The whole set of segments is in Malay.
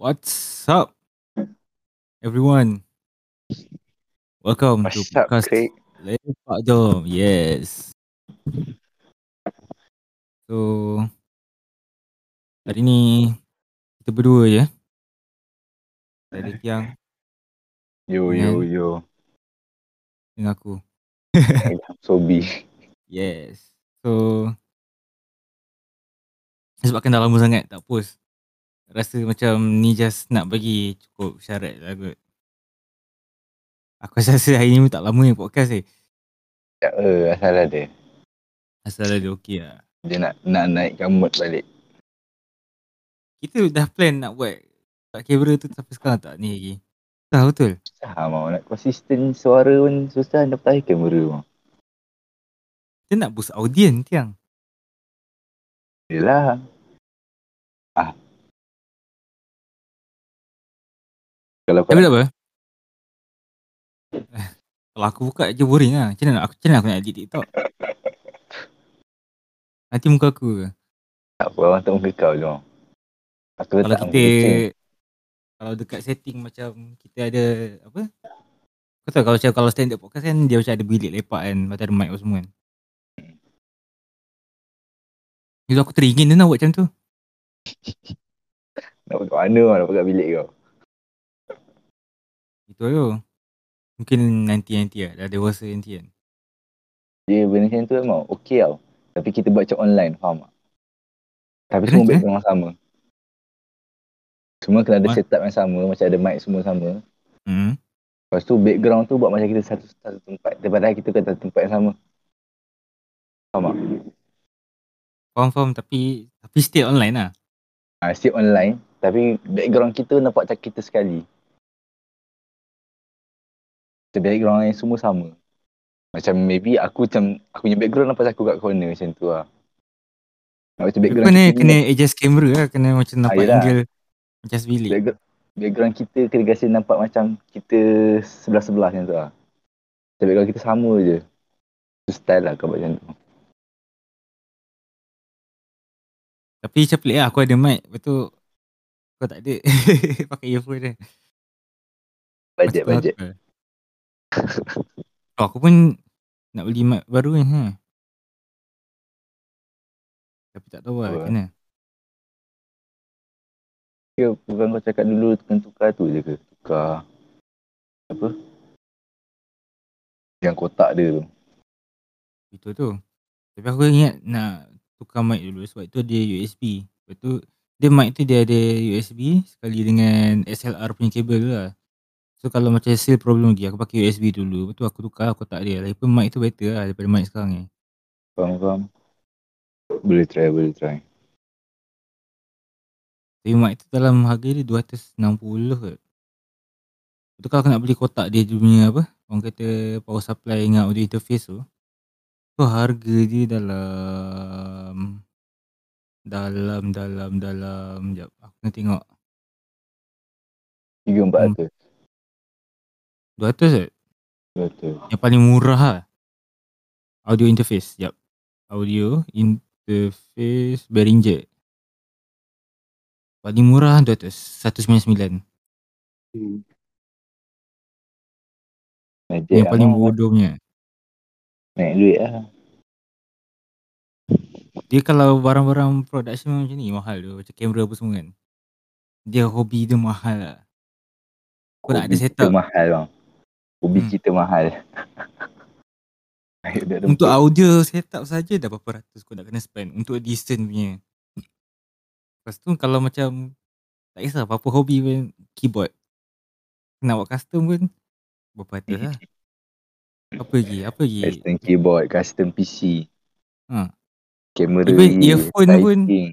What's up, everyone? Welcome to What's up, podcast Craig? Lepak Jom. Yes. So, hari ni kita berdua je. Tak ada Tiang Yo, yo, yo. dengan aku. Sobi. Yes. So, sebabkan dah lama sangat tak post. Rasa macam ni just nak bagi cukup syarat lah kot. Aku rasa hari ni pun tak lama yang podcast eh. Tak eh, asal ada. Asal ada okey lah. Dia nak nak naikkan mood balik. Kita dah plan nak buat kat kamera tu sampai sekarang tak ni lagi. Tak betul. Susah mau nak konsisten suara pun susah nak tarik kamera mau. Kita nak boost audien tiang. Yelah. Ah. Kalau kau Tapi apa. Kalau aku buka je boring lah. Macam mana aku, macam mana aku nak edit TikTok? Nanti muka aku ke? tak apa, orang tak muka kau je. Aku Kalau kita kalau dekat setting macam kita ada apa? Kau tahu kalau macam kalau standard podcast kan dia macam ada bilik lepak kan, macam ada mic apa semua kan. Itu aku teringin dia nak buat macam tu. Nak buat mana nak buat bilik kau. Itu tu. Mungkin nanti-nanti lah. Dah dewasa nanti kan. Dia benda macam tu mau okey tau. Tapi kita buat macam online, faham tak? Tapi semua background sama. Semua kena ada Ma- setup yang sama, macam ada mic semua sama. Hmm. Lepas tu background tu buat macam kita satu, satu tempat. Daripada kita kat satu tempat yang sama. Faham tak? Faham faham tapi tapi still online lah. Ha, still online. Tapi background kita nampak macam kita sekali. Macam background yang semua sama. Macam maybe aku macam, aku punya background nampak aku kat corner macam tu lah. Nak macam background Kena kita kena adjust kamera lah. Kena macam nampak yelah. angle macam sebilik. background, background kita kena kasi nampak macam kita sebelah-sebelah macam tu lah. Macam background kita sama je. Tu style lah kau buat macam tu. Tapi macam pelik lah. Aku ada mic. Lepas tu kau tak ada. Pakai earphone dia. Budget. apa? Oh, aku pun nak beli mic baru ni. Ha. Tapi tak tahu lah Apa? kena. Ya, bukan kau cakap dulu kena tukar tu je ke? Tukar apa? Yang kotak dia tu. Itu tu. Tapi aku ingat nak tukar mic dulu sebab tu dia USB. Lepas tu dia mic tu dia ada USB sekali dengan SLR punya kabel tu lah. So kalau macam still problem lagi aku pakai USB dulu. Lepas tu aku tukar aku tak dia. Lagipun mic tu better lah daripada mic sekarang ni. Faham, faham. Boleh try, boleh try. Tapi mic tu dalam harga dia 260 kot. Lepas tu kalau aku nak beli kotak dia punya apa? Orang kata power supply dengan audio interface tu. Tu harga dia dalam dalam dalam dalam jap aku nak tengok 3 400. 200 kot Betul. yang paling murah lah. Audio interface jap audio interface Behringer. Paling murah 200 199 Najib yang lah, paling mau. bodoh punya Naik duit lah. dia kalau barang-barang production macam ni mahal tu. Macam kamera apa semua kan. Dia hobi dia mahal lah. Kau nak ada Hobi setup. mahal bang. Hobi Hmm. kita mahal. Untuk audio setup saja dah berapa ratus kau nak kena spend untuk decent punya lepas tu kalau macam tak kisah apa-apa hobi pun keyboard nak buat custom pun berapa ratus lah apa lagi apa lagi Custom keyboard, custom PC. Ha. Kamera, Even earphone pun lighting.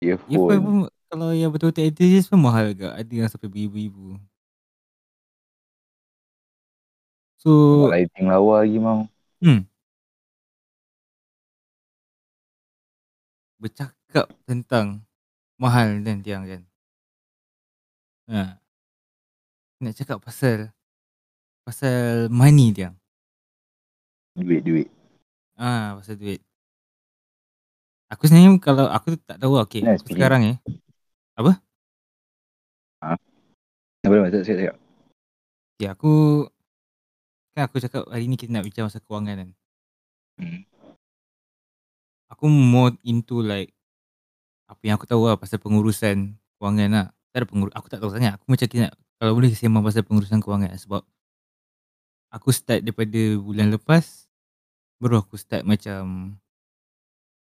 Earphone Earphone. pun kalau yang betul-betul enthusiast pun mahal agak. Ada yang sampai beribu-ribu. So, lighting lawa lagi mau. hmm. Bercakap tentang mahal dan tiang kan. Ha. Nak cakap pasal pasal money tiang. Duit-duit. Ah, pasal duit. Aku sebenarnya kalau aku tak tahu okey. Nah, sekarang eh. Apa? Apa nama? Tak cakap, cakap. Ya aku kan aku cakap hari ni kita nak bincang pasal kewangan kan. Hmm. Aku more into like apa yang aku tahu lah pasal pengurusan kewangan lah. Tak ada pengur aku tak tahu sangat. Aku macam kita nak kalau boleh sembang pasal pengurusan kewangan lah. sebab aku start daripada bulan lepas baru aku start macam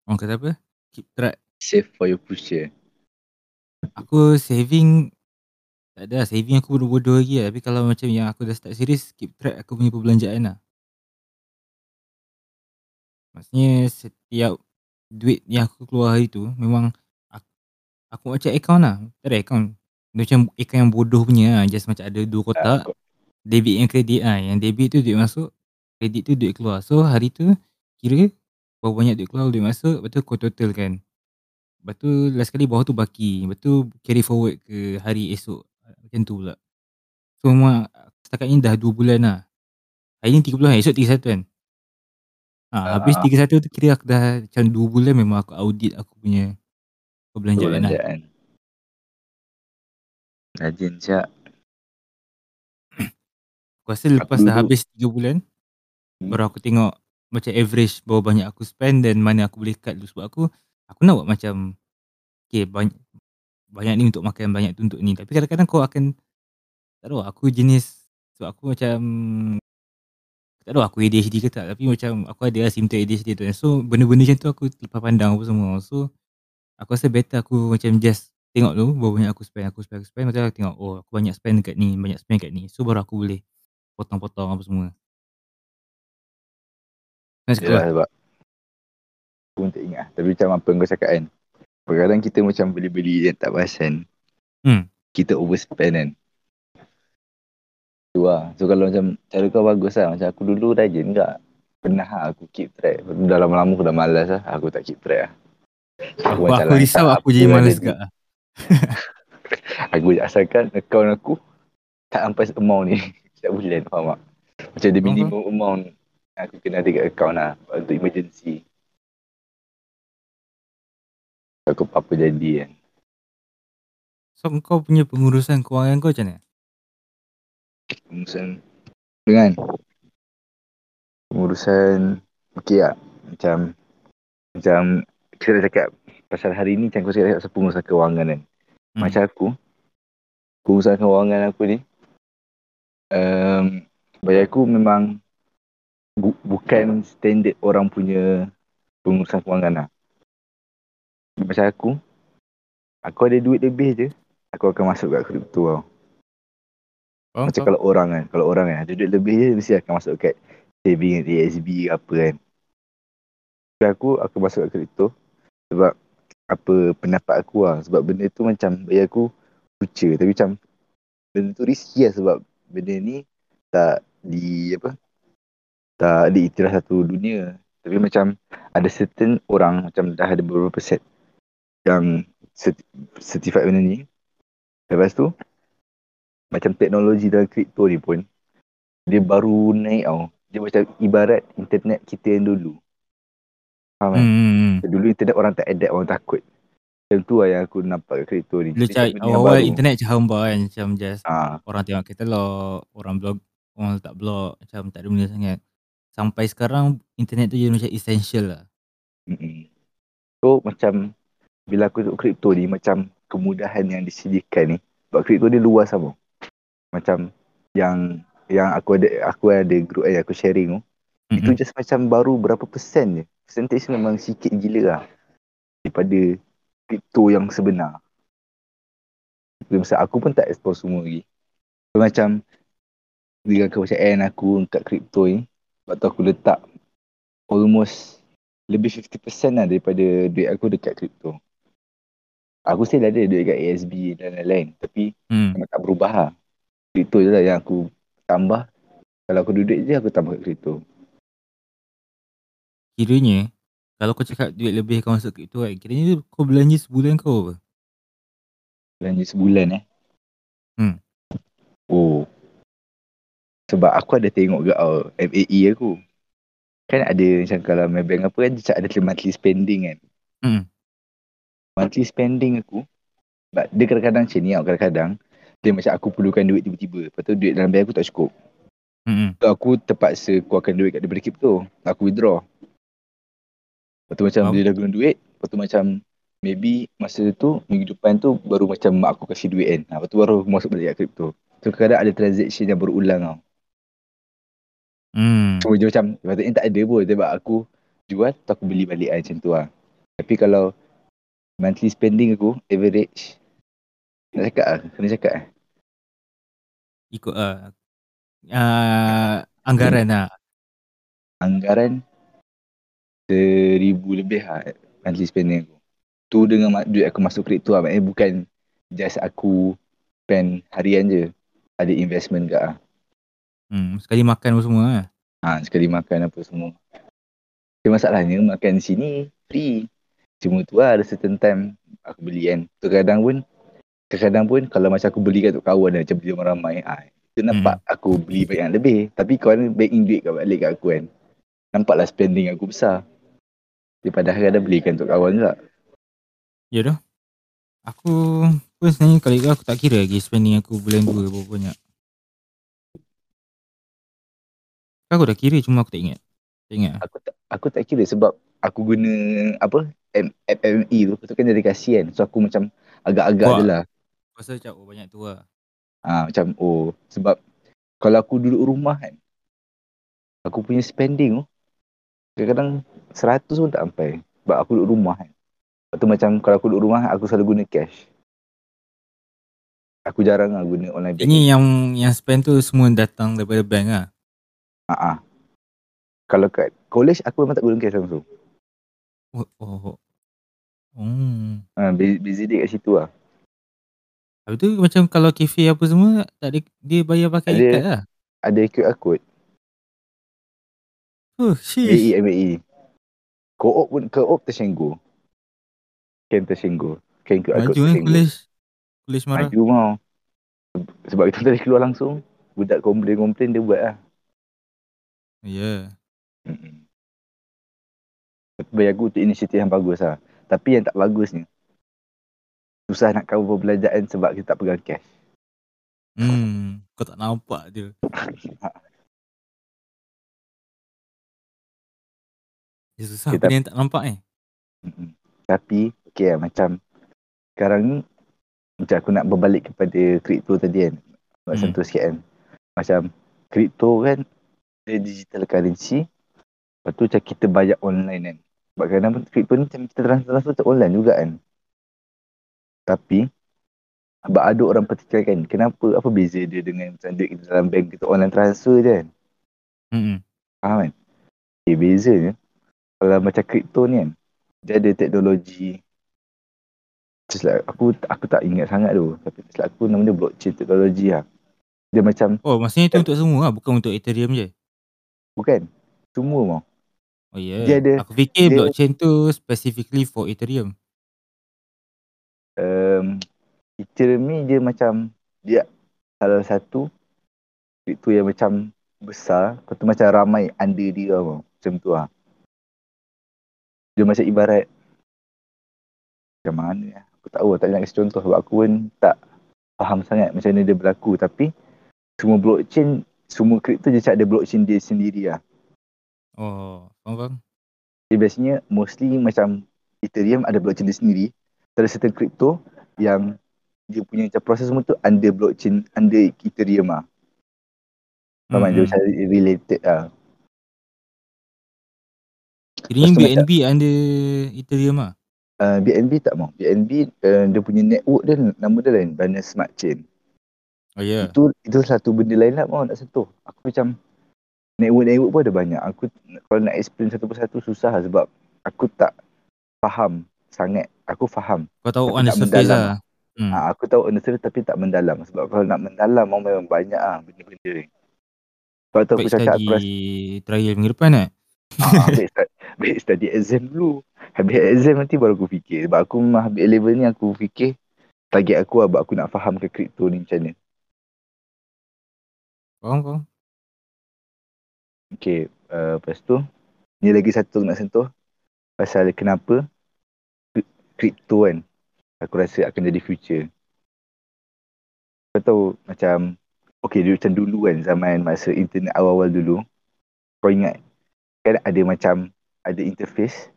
orang kata apa? Keep track. Save for your future. Aku saving tak ada lah. saving aku bodoh-bodoh lagi lah. Tapi kalau macam yang aku dah start serius keep track aku punya perbelanjaan lah. Maksudnya setiap duit yang aku keluar hari tu memang aku, aku macam account lah. Tak ada account. Dia macam account yang bodoh punya lah. Just macam ada dua kotak. Debit yang kredit lah. Yang debit tu duit masuk. Kredit tu duit keluar. So hari tu kira berapa banyak duit keluar duit masuk. Lepas tu kau total kan. Lepas tu last kali bawah tu baki. Lepas tu carry forward ke hari esok. Macam tu pula. So memang setakat ni dah 2 bulan lah. Hari ni 30 hari. Esok 31 kan. Ha, Ah, habis ah. 31 tu kira aku dah macam 2 bulan memang aku audit aku punya perbelanjaan lah. Rajin siap. Aku rasa lepas dah dulu- habis 3 bulan Hmm. baru aku tengok macam average berapa banyak aku spend dan mana aku boleh cut dulu sebab aku aku nak buat macam okay banyak banyak ni untuk makan banyak tu untuk ni. Tapi kadang-kadang kau akan tak tahu aku jenis sebab aku macam tak tahu aku ADHD ke tak tapi macam aku ada lah simptom ADHD tu. So benda-benda macam tu aku lepas pandang apa semua. So aku rasa better aku macam just tengok dulu berapa banyak aku spend aku spend aku spend. Macam aku tengok oh aku banyak spend dekat ni banyak spend kat ni. So baru aku boleh potong-potong apa semua. Yelah apa? sebab Aku pun tak ingat. Tapi macam apa yang kau cakap kan Kadang kita macam beli-beli yang tak perasan. Hmm. Kita overspend kan. Tu lah. So kalau macam Cara kau bagus lah. Macam aku dulu rajin tak Pernah lah aku keep track. Dah lama-lama aku dah malas lah. Aku tak keep track lah. Aku, macam aku lah, risau tak aku apa jadi lah malas juga. Aku asalkan account aku Tak sampai amount ni. Setiap bulan faham tak? Macam ada Faham, minimum amount yang Aku kena ada kat account lah Untuk emergency Aku apa-apa jadi kan? So kau punya pengurusan kewangan kau macam mana? Pengurusan Dengan? Pengurusan Okay lah Macam Macam Kita dah cakap Pasal hari ni Macam aku cakap pasal pengurusan kewangan kan? Hmm. Macam aku Pengurusan kewangan aku ni um, Bagi aku memang bu, Bukan standard orang punya Pengurusan kewangan lah Macam aku Aku ada duit lebih je Aku akan masuk kat kripto tau. Faham, Macam faham? kalau orang kan Kalau orang kan Ada duit lebih je Mesti akan masuk kat Saving ASB ke apa kan. Tapi aku Aku masuk kat kripto Sebab Apa pendapat aku lah. Sebab benda tu macam Bagi aku Future. Tapi macam Benda tu risky lah Sebab Benda ni Tak Di apa Tak diiktiraf satu dunia. Tapi macam Ada certain orang Macam dah ada beberapa set Yang certi- Certified benda ni Lepas tu macam teknologi dalam kripto ni pun dia baru naik tau. Dia macam ibarat internet kita yang dulu. Faham kan? Hmm. Dulu internet orang tak adapt, orang takut. Macam tu lah yang aku nampak kat kripto ni. Dia cari awal-awal baru. internet macam hamba kan Macam just Ah, orang tengok katalog Orang blog Orang letak blog Macam tak ada benda sangat Sampai sekarang internet tu jadi macam essential lah mm-mm. So macam bila aku tengok kripto ni macam kemudahan yang disediakan ni. Sebab kripto dia luas sama. Macam yang yang aku ada aku ada group yang aku sharing tu. Itu Mm-mm. just macam baru berapa persen je. Percentage memang sikit gila lah. Daripada kripto yang sebenar. Masa aku pun tak explore semua lagi. So, macam dengan kepercayaan aku kat kripto ni. Sebab tu aku letak almost lebih 50% lah daripada duit aku dekat kripto. Aku still ada duit kat ASB dan lain-lain. Tapi Hmm. tak berubah lah. Kripto je lah yang aku tambah. Kalau aku duduk je aku tambah kat kripto. Kiranya Kalau kau cakap duit lebih kau masuk kripto kan Kiranya kau belanja sebulan kau apa? Belanja sebulan eh. Hmm. Oh. Sebab aku ada tengok ke oh, MAE aku. Kan ada macam kalau Maybank apa kan dia ada monthly spending kan. Hmm. Monthly spending aku. But dia kadang-kadang macam ni. Kadang-kadang Dia macam aku perlukan duit tiba-tiba. Lepas tu duit dalam bank aku tak cukup. Hmm. So aku terpaksa keluarkan duit kat daripada crypto. Aku withdraw. Lepas tu macam Faham. dia dah guna duit. Lepas tu macam maybe masa tu minggu depan tu baru macam mak aku kasih duit kan. Ha, lepas tu baru aku masuk balik kat crypto. So kadang ada transaction yang berulang tau. Hmm. Dia macam patutnya tak ada pun sebab aku jual tu aku beli balik lah macam tu lah. Tapi kalau monthly spending aku average nak cakap lah, kena cakap lah. Ikut ah. Uh, anggaran lah. Anggaran seribu lebih lah monthly spending aku. Tu dengan duit aku masuk kripto lah. Maknanya bukan just aku spend harian je. Ada investment kat lah. Hmm. Sekali makan pun semua lah. Ha, sekali makan apa semua. Tapi masalahnya makan sini free. Cuma tu lah ada certain time aku beli kan. Terkadang pun Kadang-kadang pun kalau macam aku beli kat kawan dan macam beli orang ramai. Ha, itu nampak aku beli banyak yang lebih. Tapi kawan back in duit kat balik kat aku kan. Nampaklah spending aku besar. Padahal kadang belikan tuk kawan juga. Ya dah. Aku pun sebenarnya kalau ikut aku tak kira lagi spending aku bulan 2 berapa banyak. Aku dah kira cuma aku tak ingat. Tak ingat. Aku tak, aku tak kira sebab aku guna apa M- FME tu. Tu kan dia kasih kan. So aku macam agak-agak je lah. Pasal macam oh banyak tu lah. Ha, macam oh sebab kalau aku duduk rumah kan aku punya spending tu kadang-kadang 100 pun tak sampai sebab aku duduk rumah kan. Lepas tu macam kalau aku duduk rumah aku selalu guna cash. Aku jarang lah guna online banking. Ini yang yang spend tu semua datang daripada bank lah. Ha ah. Kalau kat college aku memang tak guna cash langsung. Oh. oh. Hmm. Ha, busy dia kat situ lah. Habis tu macam kalau kafe apa semua tak ada dia bayar pakai Ada. ikat lah. Ada QR code. Oh, sheesh. BE MAE. Co-op pun co-op tersenggol. Ken tersenggol. Ken QR Maju code kan tersenggol. kolej. Kolej marah. Maju mau. Sebab kita tadi keluar langsung. Budak komplain-komplain dia buat lah. Ya. Mm-mm. Bagi aku tu inisiatif yang bagus lah. Tapi yang tak bagusnya. Susah nak cover perbelanjaan sebab kita tak pegang cash. Hmm. Kau tak nampak dia. Dia susah Kita- yang tak nampak ni. Mm-mm. Tapi okay lah macam sekarang ni macam aku nak berbalik kepada kripto tadi kan. Nak Hmm. sentuh sikit kan. Macam kripto kan dia digital currency. Lepas tu macam kita bayar online kan. Sebab kadang pun kripto ni macam kita transfer transfer online juga kan. Tapi sebab ada orang pertikaikan kenapa apa beza dia dengan macam duit kita dalam bank kita online transfer je kan. Hmm. Faham kan? Okay, bezanya kalau macam kripto ni kan dia ada teknologi just like aku aku tak ingat sangat tu tapi just like aku nama dia blockchain teknologi lah. Dia macam Oh, maksudnya itu untuk semua lah, bukan untuk Ethereum je. bukan semua mau. Oh ya. Dia ada- Aku fikir dia- blockchain tu specifically for Ethereum. Um, Ethereum ni dia macam dia salah satu kripto yang macam besar tu macam ramai under dia tau. Macam tu lah. Dia macam ibarat macam mana ya? Aku tak tahu tak nak kasi contoh sebab aku pun tak faham sangat macam mana dia berlaku tapi semua blockchain semua kripto dia cakap ada blockchain dia sendiri lah. Oh, faham faham. Dia biasanya mostly macam Ethereum ada blockchain dia sendiri. Ada certain crypto yang dia punya macam proses semua tu under blockchain, under Ethereum lah. Faham kan? Dia Hmm. macam related lah. Jadi BNB under Ethereum lah. Uh, BNB tak mau. BNB uh, dia punya network dia nama dia lain. Binance Smart Chain. Oh ya. Yeah. Itu itu satu benda lain lah mau nak sentuh. Aku macam network-network pun ada banyak. Aku kalau nak explain satu persatu susah lah sebab aku tak faham sangat. Aku faham. Kau tahu on the surface lah. Hmm. Ha, aku tahu on the surface tapi tak mendalam. Sebab kalau nak mendalam memang banyak ah benda-benda ni. Sebab tu aku cakap study aku rasa trial minggu depan eh. baik, start, baik study exam dulu. Habis exam nanti baru aku fikir. Sebab aku memang habis A-level ni aku fikir target aku lah sebab aku nak faham ke kripto ni macam mana. Faham faham. Okay, uh, lepas tu ni lagi satu nak sentuh pasal kenapa kri- kripto kan aku rasa akan jadi future. kau tahu macam okay dia macam dulu kan zaman masa internet awal-awal dulu kau ingat kan ada macam ada interface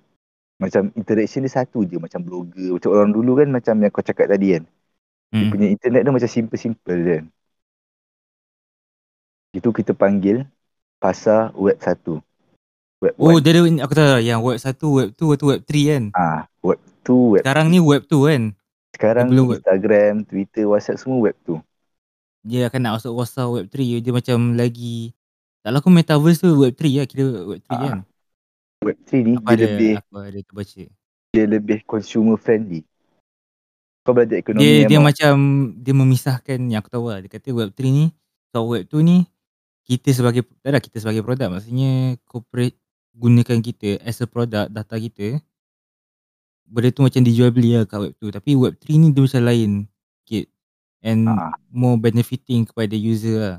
macam interaction dia satu je macam blogger macam orang dulu kan macam yang kau cakap tadi kan dia Hmm. punya internet tu macam simple-simple kan itu kita panggil pasar web 1 web Oh, 1 dia ada aku tahu yang web 1, web 2, web 2, web 3 kan. ah web 2 web Sekarang ni web 2 kan. sekarang belum web. Instagram Twitter WhatsApp semua web 2 Dia akan nak masuk WhatsApp web 3 dia macam lagi tak lah aku metaverse tu web 3 lah kira web 3 Ah, kan. web 3 ni Aku dia ada lebih aku ada terbaca. dia lebih consumer friendly kau belajar ekonomi Dia dia macam dia memisahkan yang aku tahu lah. Dia kata web 3 ni so web 2 ni kita sebagai tak kita sebagai produk maksudnya corporate gunakan kita as a product data kita benda tu macam dijual beli lah kat web 2 tapi web 3 ni dia macam lain sikit and ah, more benefiting kepada user lah.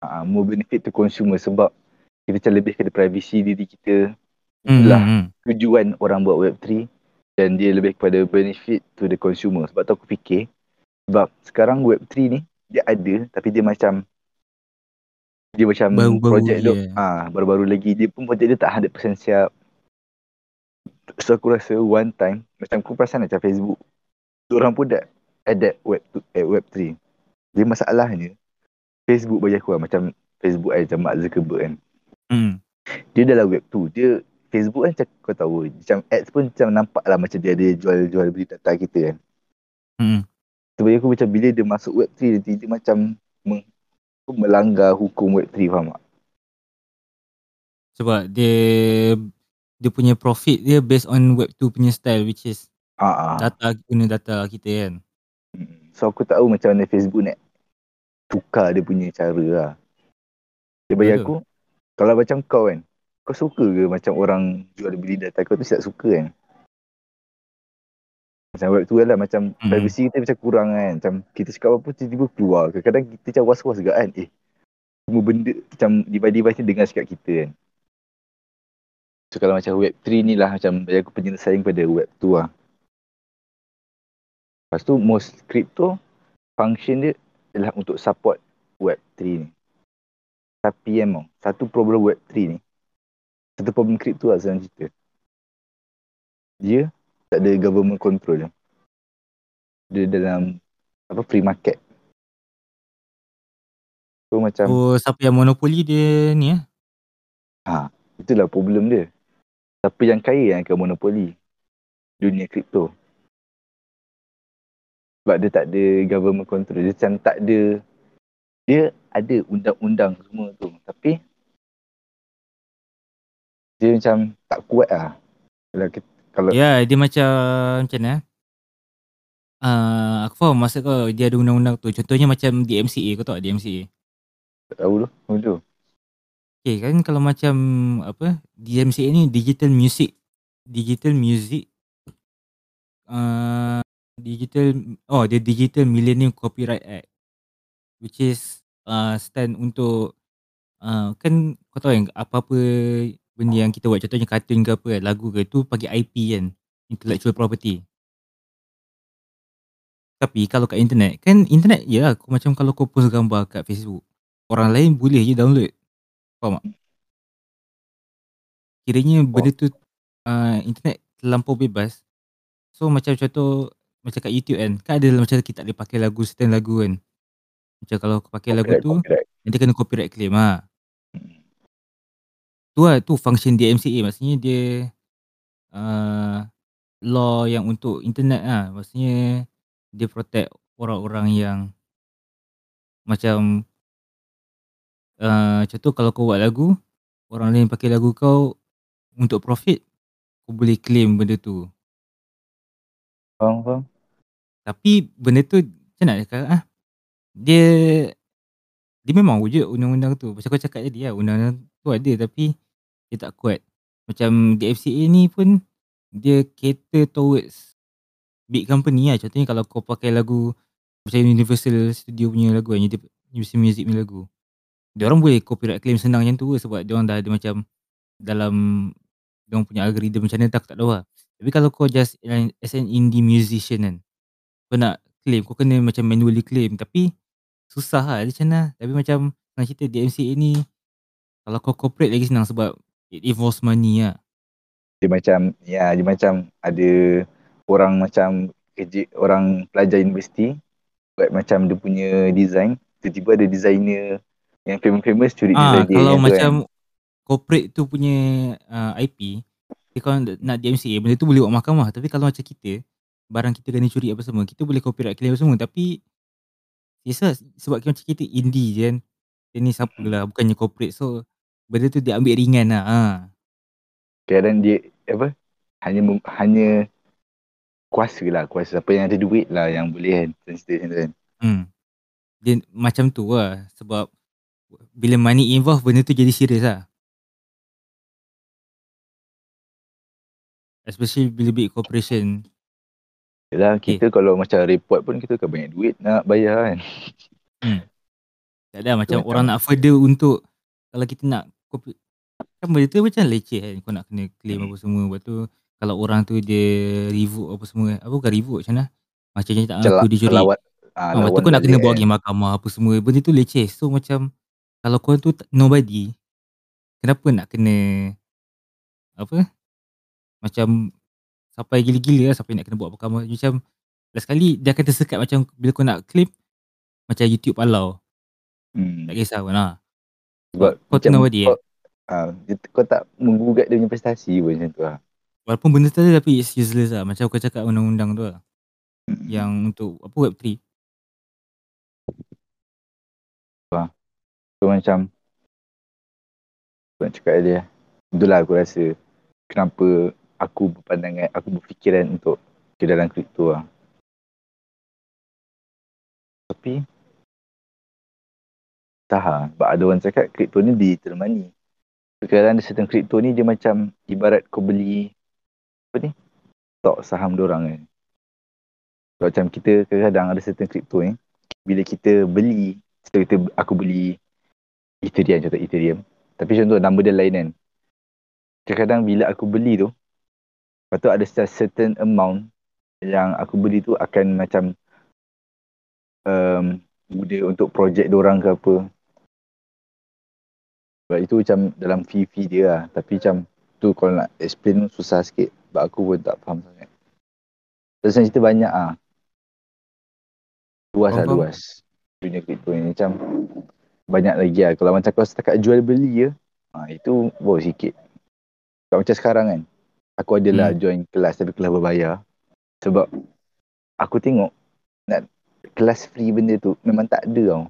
Ah, more benefit to consumer sebab kita macam lebih kepada privacy diri kita. Hmm, itulah hmm, hmm. tujuan orang buat web 3 dan dia lebih kepada benefit to the consumer. Sebab tu aku fikir sebab sekarang web 3 ni dia ada tapi dia macam dia macam Baru-baru projek dia je. ah baru-baru lagi dia pun projek dia tak 100% siap so aku rasa one time macam aku perasan macam Facebook orang pun dah adapt web tu, eh, web 3 dia masalahnya Facebook bagi aku lah macam Facebook eh, macam Mark Zuckerberg kan Hmm. dia dalam web tu dia Facebook kan macam kau tahu macam ads pun macam nampak lah macam dia ada jual-jual beli data kita kan Hmm. so bagi aku macam bila dia masuk web 3 nanti dia macam meng, melanggar hukum web 3 faham tak? Sebab dia dia punya profit dia based on web 2 punya style which is Ah, ah. data guna data kita kan. Mm. So aku tahu macam mana Facebook nak tukar dia punya cara lah. Dia bagi aku kalau macam kau kan kau suka ke macam orang jual beli data kau tu tak suka kan? Macam web tu lah macam Mm. privacy kita macam kurang kan. Macam kita cakap apa tiba-tiba keluar. Kadang-kadang kita macam was-was juga kan. Eh semua benda macam device-device ni dengar cakap kita kan. So kalau macam web 3 ni lah macam bagi aku penyelesaian kepada web 2 lah. Lepas tu most crypto function dia adalah untuk support web 3 ni. Tapi emang satu problem web 3 ni satu problem crypto lah senang cerita. Dia tak ada government control je. Dia dalam apa free market. So macam Oh, siapa yang monopoli dia ni ah. ha, itulah problem dia. Siapa yang kaya yang akan monopoli dunia kripto. Sebab dia tak ada government control. Dia macam tak ada dia ada undang-undang semua tu. Tapi dia macam tak kuat lah. Kalau, kita, kalau Ya, dia macam macam mana? Uh, aku faham maksud kau dia ada undang-undang tu. Contohnya macam DMCA, kau tahu tak DMCA? tak tahu tu. Tahu. Okay kan kalau macam apa DMCA ni Digital Music Digital Music uh, Digital Oh dia Digital Millennium Copyright Act Which is uh, stand untuk uh, Kan kau tahu yang apa-apa benda yang kita buat Contohnya kartun ke apa kan, lagu ke tu pakai IP kan Intellectual Property Tapi kalau kat internet Kan internet ya lah Macam kalau kau post gambar kat Facebook Orang lain boleh je download Faham tak? Kiranya benda tu uh, internet terlampau bebas. So macam contoh macam kat YouTube kan. Kan ada macam kita tak boleh pakai lagu certain lagu kan. Macam kalau kau pakai lagu Copyright, tu copyright. nanti kena copyright claim ha. Tu lah tu function DMCA maksudnya dia uh, law yang untuk internet lah. Maksudnya dia protect orang-orang yang macam uh, contoh kalau kau buat lagu orang lain pakai lagu kau untuk profit kau boleh claim benda tu Faham, faham. tapi benda tu macam nak cakap ah dia dia memang wujud undang-undang tu macam kau cakap tadi lah undang-undang tu ada tapi dia tak kuat macam DFCA ni pun dia cater towards big company lah contohnya kalau kau pakai lagu macam Universal Studio punya lagu kan Universal Music punya lagu dia orang boleh copyright claim senang macam tu sebab dia orang dah ada macam dalam dia orang punya algorithm macam mana tak, tak tahu lah. Tapi kalau kau just as an indie musician kan, kau nak claim, kau kena macam manually claim. Tapi susah lah dia macam mana. Tapi macam senang cerita DMCA ni kalau kau corporate lagi senang sebab it involves money lah. Dia macam ya dia macam ada orang macam kerja orang pelajar universiti buat macam dia punya design. Tiba-tiba ada designer yang famous-famous curi ah, design dia kalau yang tu macam kan. corporate tu punya uh, IP dia kalau nak DMCA benda tu boleh buat mahkamah. Tapi kalau macam kita barang kita kena curi apa semua kita boleh copyright claim apa semua. Tapi Yes lah sebab macam kita indie je kan. Dia ni siapa Hmm. lah bukannya corporate. So Benda tu dia ambil ringan lah ha. kadang dia apa? Hanya mem- hanya kuasa lah kuasa. Siapa yang ada duit lah yang boleh kan sensitif macam tu kan. Hmm. Dia macam tu lah Sebab Bila money involved benda tu jadi serius lah. Especially bila big corporation Okay. kita kalau macam report pun kita kan banyak duit nak bayar kan Tak ada macam macam- orang nak further untuk Kalau kita nak copy, Kan benda tu macam leceh kan Kau nak kena claim Hmm. apa semua Lepas tu Kalau orang tu dia revoke apa semua Apa bukan revoke macam mana Macam dia tak Macam ngaku dia curi lawat ah, Ha, lepas tu kau nak kena kan. pergi mahkamah apa semua. Benda tu leceh. So macam kalau kau tu nobody, kenapa nak kena apa? Macam sampai gila-gila lah sampai nak kena buat mahkamah. Macam last kali dia akan tersekat macam bila kau nak claim macam YouTube palau. hmm. Tak kisah pun lah. Sebab kau tu nobody kau, eh. ah, dia- kau tak menggugat dia punya prestasi pun macam tu lah Walaupun benda tu ada tapi it's useless lah. Macam kau cakap undang-undang tu lah. Hmm. Yang untuk apa Web3. So macam nak cakap dia Itulah aku rasa Kenapa Aku berpandangan Aku berfikiran untuk Ke dalam kripto lah. Tapi Tak lah. Sebab ada orang cakap Kripto ni digital money. Sekarang ada certain kripto ni Dia macam Ibarat kau beli Apa ni? Stok saham dorang kan Sebab macam kita Kadang-kadang ada certain kripto ni Bila kita beli Setelah kita Aku beli Ethereum contoh Ethereum. Tapi contoh nama dia lain kan. Kadang-kadang bila aku beli tu, lepas tu ada certain amount yang aku beli tu akan macam um, guna untuk projek orang ke apa. Sebab itu macam dalam fee-fee dia lah. Tapi macam tu kalau nak explain susah sikit. Sebab aku pun tak faham sangat. Terus cerita banyak ah. Luas lah luas. Dunia kripto ni macam banyak lagi lah. Kalau macam kau setakat jual beli je, ha, itu wow sikit. Kalau macam sekarang kan, aku adalah Hmm. join kelas tapi kelas berbayar. Sebab aku tengok nak kelas free benda tu memang tak ada tau.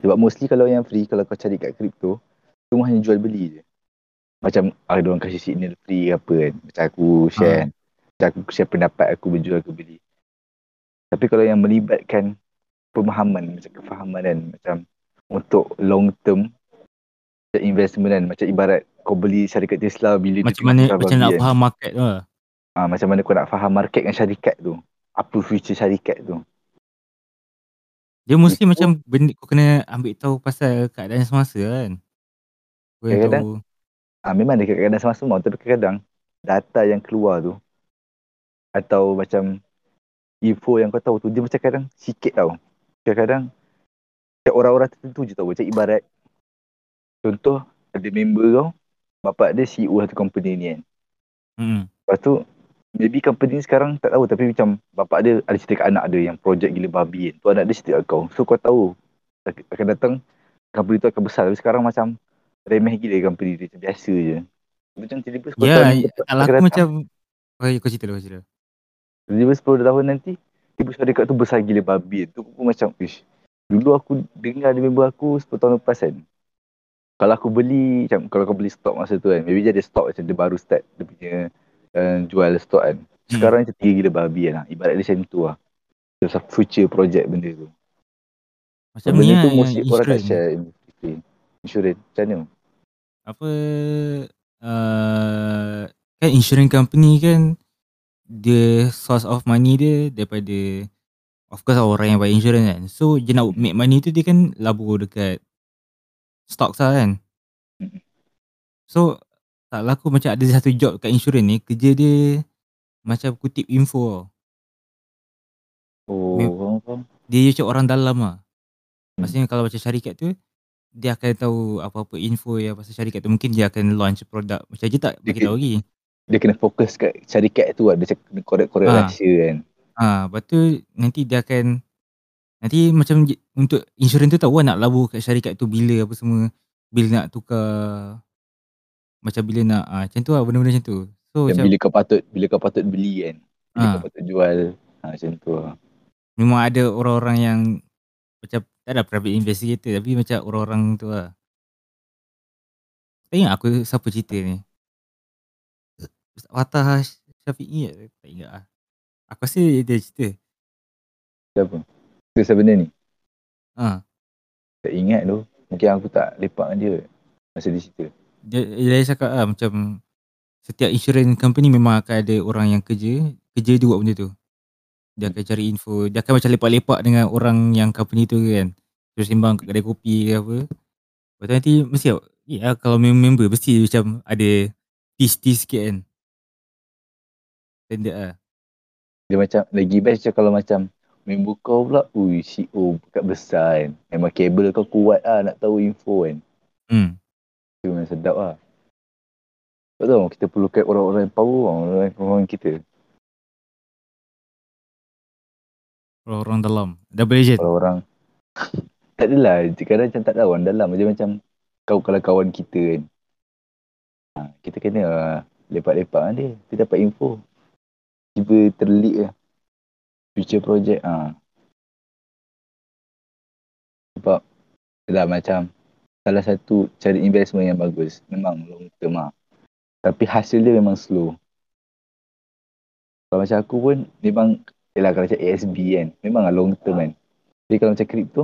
Sebab mostly kalau yang free, kalau kau cari kat kripto, semua hanya jual beli je. Macam ada orang kasih signal free ke apa kan. Macam aku share kan. Macam aku share pendapat aku berjual ke beli. Tapi kalau yang melibatkan pemahaman, macam kefahaman kan. Macam untuk long term macam investment kan. Macam ibarat kau beli syarikat Tesla bila Macam mana macam nak kan. faham market tu lah. Ha, macam mana kau nak faham market dengan syarikat tu. Apa future syarikat tu. Dia mesti Itu- macam benda kau kena ambil tahu pasal keadaan semasa kan. Kau Kadang-kadang tahu. Ah ha, memang ada kadang-kadang sama semua tapi kadang-kadang data yang keluar tu atau macam info yang kau tahu tu dia macam kadang sikit tau. Kadang-kadang orang-orang tertentu je tau. Macam ibarat contoh ada member kau bapak dia CEO satu company ni kan. Hmm. Lepas tu maybe company ni sekarang tak tahu tapi macam bapak dia ada cerita kat anak dia yang projek gila babi kan. Tu anak dia cerita kat kau. So kau tahu akan datang company tu akan besar tapi sekarang macam remeh gila company dia macam biasa je. Macam tiba-tiba 10 Ya, tahun kalau aku datang, macam okay, kau cerita dulu, kau cerita. Tiba-tiba 10 tahun nanti Tiba syarikat tu besar gila babi Tu aku macam Ish Dulu aku dengar ada member aku 10 tahun lepas kan Kalau aku beli macam Kalau kau beli stok masa tu kan Maybe dia ada stok macam dia baru start Dia punya uh, Jual stok kan. Sekarang macam tiga gila babi kan lah. Ibarat dia macam tu lah. Macam future project benda tu. Macam benda ni lah tu yang mesti orang tak share in- Insurance. Macam mana? Apa uh, kan insurance company kan the source of money dia daripada of course orang yang buy insurance kan. So dia nak make money tu dia kan labur dekat stocks lah kan. So tak laku macam ada satu job kat insurance ni kerja dia macam kutip info. Oh. Dia macam orang dalam lah. Maksudnya kalau macam syarikat tu dia akan tahu apa-apa info yang pasal syarikat tu mungkin dia akan launch produk macam je tak bagi tahu lagi. Dia kena fokus kat syarikat tu lah. Dia kena korek-korek Ah. rahsia kan. Ah, lepas tu nanti dia akan nanti macam je- untuk insurans tu tahu lah nak labur kat syarikat tu bila apa semua bila nak tukar macam bila nak ah, macam tu lah benda-benda macam tu. So Dan macam bila kau patut bila kau patut beli kan. Bila Ah. kau patut jual. Ha, macam tu lah. memang ada orang-orang yang macam tak ada private investigator tapi macam orang-orang tu lah. Tak ingat aku siapa cerita ni. Ustaz Fatah Syafi'i ke? tak ingat lah. Aku rasa dia cerita. Siapa? Itu sebenarnya ni. Ha. Tak ingat tu. Mungkin aku tak lepak dengan dia. Masa dia cerita. Dia, dia cakap lah macam setiap insurance company memang akan ada orang yang kerja, kerja dia buat benda tu. Dia akan cari info, dia akan macam lepak-lepak dengan orang yang company tu kan. Terus sembang kat kedai kopi ke apa. Lepas tu nanti mesti ya kalau member mesti macam ada tease-tease sikit kan. Standard lah. Dia macam lagi best je kalau macam member kau pula. Ui CEO bukat besar kan. Memang kabel kau kuat lah nak tahu info kan. Hmm. Itu memang sedap lah. Tak tahu kita perlukan orang-orang yang power orang-orang kita. Orang-orang dalam. Double agent. Orang-orang tak adalah. Kadang macam tak tahu orang dalam. Dia macam kau kalau kawan kita kan. Ha, kita kena uh, lepak-lepak dia. Dia dapat info. Tiba terleak lah. Future project. Ha. Sebab dah macam salah satu cari investment yang bagus. Memang long term lah. Tapi hasil dia memang slow. Kalau macam aku pun memang Yelah kalau macam ASB kan Memang lah long term kan Tapi kalau macam crypto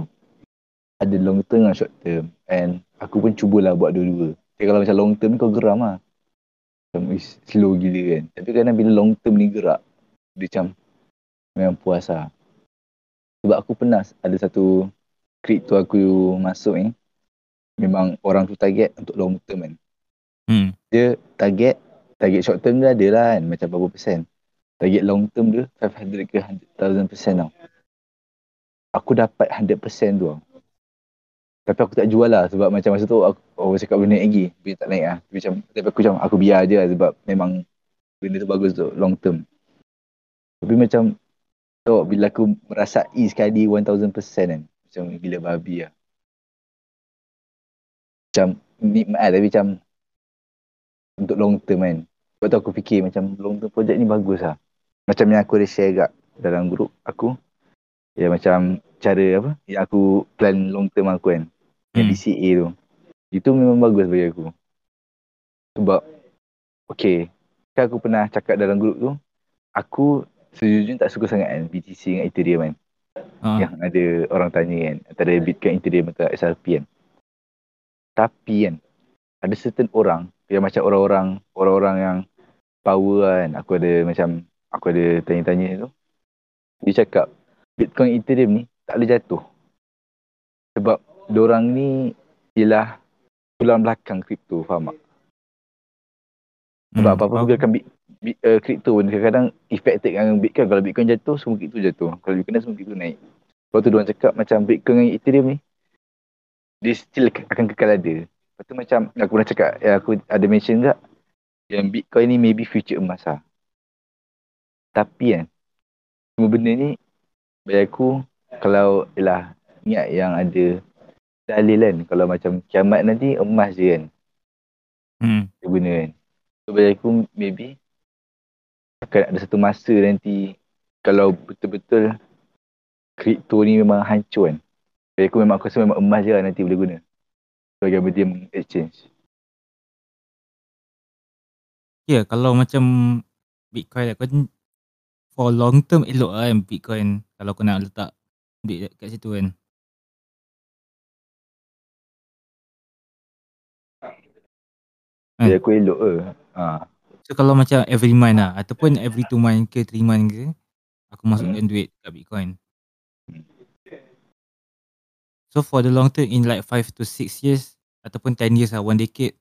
Ada long term dan short term And aku pun cubalah buat dua-dua Tapi kalau macam long term ni kau geram lah Macam slow gila kan Tapi kadang bila long term ni gerak Dia macam Memang puas lah. Sebab aku pernah Ada satu Crypto aku masuk ni. Memang orang tu target Untuk long term kan. Hmm. Dia target Target short term dia ada lah kan Macam berapa persen. Target long term dia 500 ke 100,000 persen tau. Aku dapat 100 persen tu tau. Tapi aku tak jual lah Sebab macam masa tu aku, Orang cakap benda lagi Tapi tak naik lah. Tapi, macam, tapi aku macam Aku biar je lah Sebab memang Benda tu bagus tu Long term. Tapi macam Tau bila aku merasai sekali 1000 persen kan. Macam gila babi lah. Macam Nikmat lah Tapi macam Untuk long term kan. Sebab tu aku fikir macam Long term project ni bagus lah. Macam yang aku ada share kat Dalam grup aku Ya macam Cara apa Yang aku plan long term aku kan. Yang Hmm. DCA tu. Itu memang bagus bagi aku. Sebab Okay Kan aku pernah cakap dalam grup tu Aku Sejujurnya tak suka sangat kan BTC dengan Ethereum kan Ha. yang ada orang tanya kan antara Bitcoin, Ethereum atau XRP kan. Tapi kan ada certain orang yang macam orang-orang orang-orang yang power kan. Aku ada macam aku ada tanya-tanya tu. Dia cakap Bitcoin, Ethereum ni tak boleh jatuh. Sebab dorang ni ialah tulang belakang kripto, faham tak? Sebab Hmm, apa-apa pergerakan bit, uh, kripto pun kadang-kadang affected dengan Bitcoin. Kalau Bitcoin jatuh, semua kripto jatuh. Kalau Bitcoin naik, semua kripto naik. Lepas tu diorang cakap macam Bitcoin dengan Ethereum ni, dia still akan kekal ada. Lepas tu macam aku pernah cakap, ya aku ada mention tak, yang Bitcoin ni maybe future emas lah. Tapi kan, semua benda ni, bagi aku, kalau ialah niat yang ada dalil kan, kalau macam kiamat nanti emas je kan, Hmm. dia guna kan. So bagi aku maybe akan ada satu masa nanti kalau betul-betul kripto ni memang hancur kan. Bagi aku memang aku rasa memang emas je lah nanti boleh guna. Sebagai medium exchange. Ya, kalau macam Bitcoin aku for long term elok lah kan Bitcoin kalau kau nak letak duit kat situ kan. Hmm. aku elok ke. Ha. So kalau macam every month lah ataupun every two month ke three month ke aku masukkan duit kat Bitcoin. So for the long term in like 5 to 6 years ataupun 10 years lah, one decade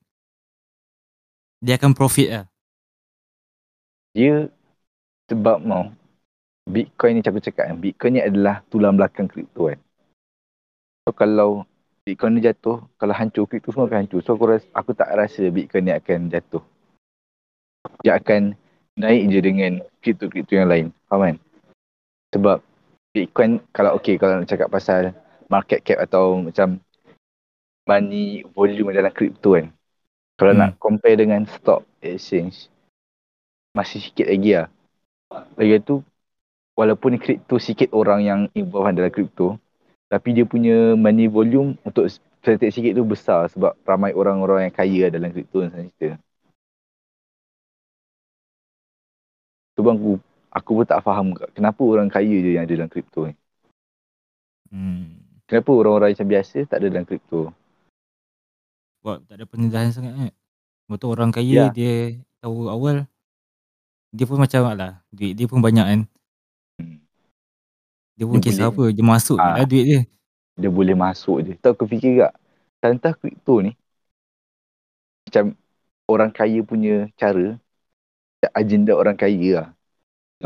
dia akan profit lah. Dia sebab mau Bitcoin ni macam aku cakap kan. Bitcoin ni adalah tulang belakang kripto kan. So kalau Bitcoin ni jatuh, kalau hancur, kripto semua akan hancur. So aku, rasa, aku tak rasa Bitcoin ni akan jatuh. Dia akan naik je dengan kripto-kripto yang lain. Faham kan? Sebab Bitcoin, kalau okay, kalau nak cakap pasal market cap atau macam money volume dalam kripto kan. Kalau hmm. nak compare dengan stock exchange, masih sikit lagi lah. Lagi tu, walaupun kripto sikit orang yang involved dalam kripto, tapi dia punya money volume untuk statistik sikit tu besar sebab ramai orang-orang yang kaya dalam kripto dan cerita. Bang aku, aku pun tak faham kenapa orang kaya je yang ada dalam kripto ni. Hmm. Kenapa orang-orang macam biasa tak ada dalam kripto? Sebab tak ada penilaian sangat kan. Betul orang kaya ya. dia tahu awal dia pun macam lah duit dia pun banyak kan. Dia pun dia kisah boleh, apa, dia masuk ha, lah duit dia. Dia boleh masuk je. Tahu aku fikir tak, tentang kripto ni, macam orang kaya punya cara, agenda orang kaya lah.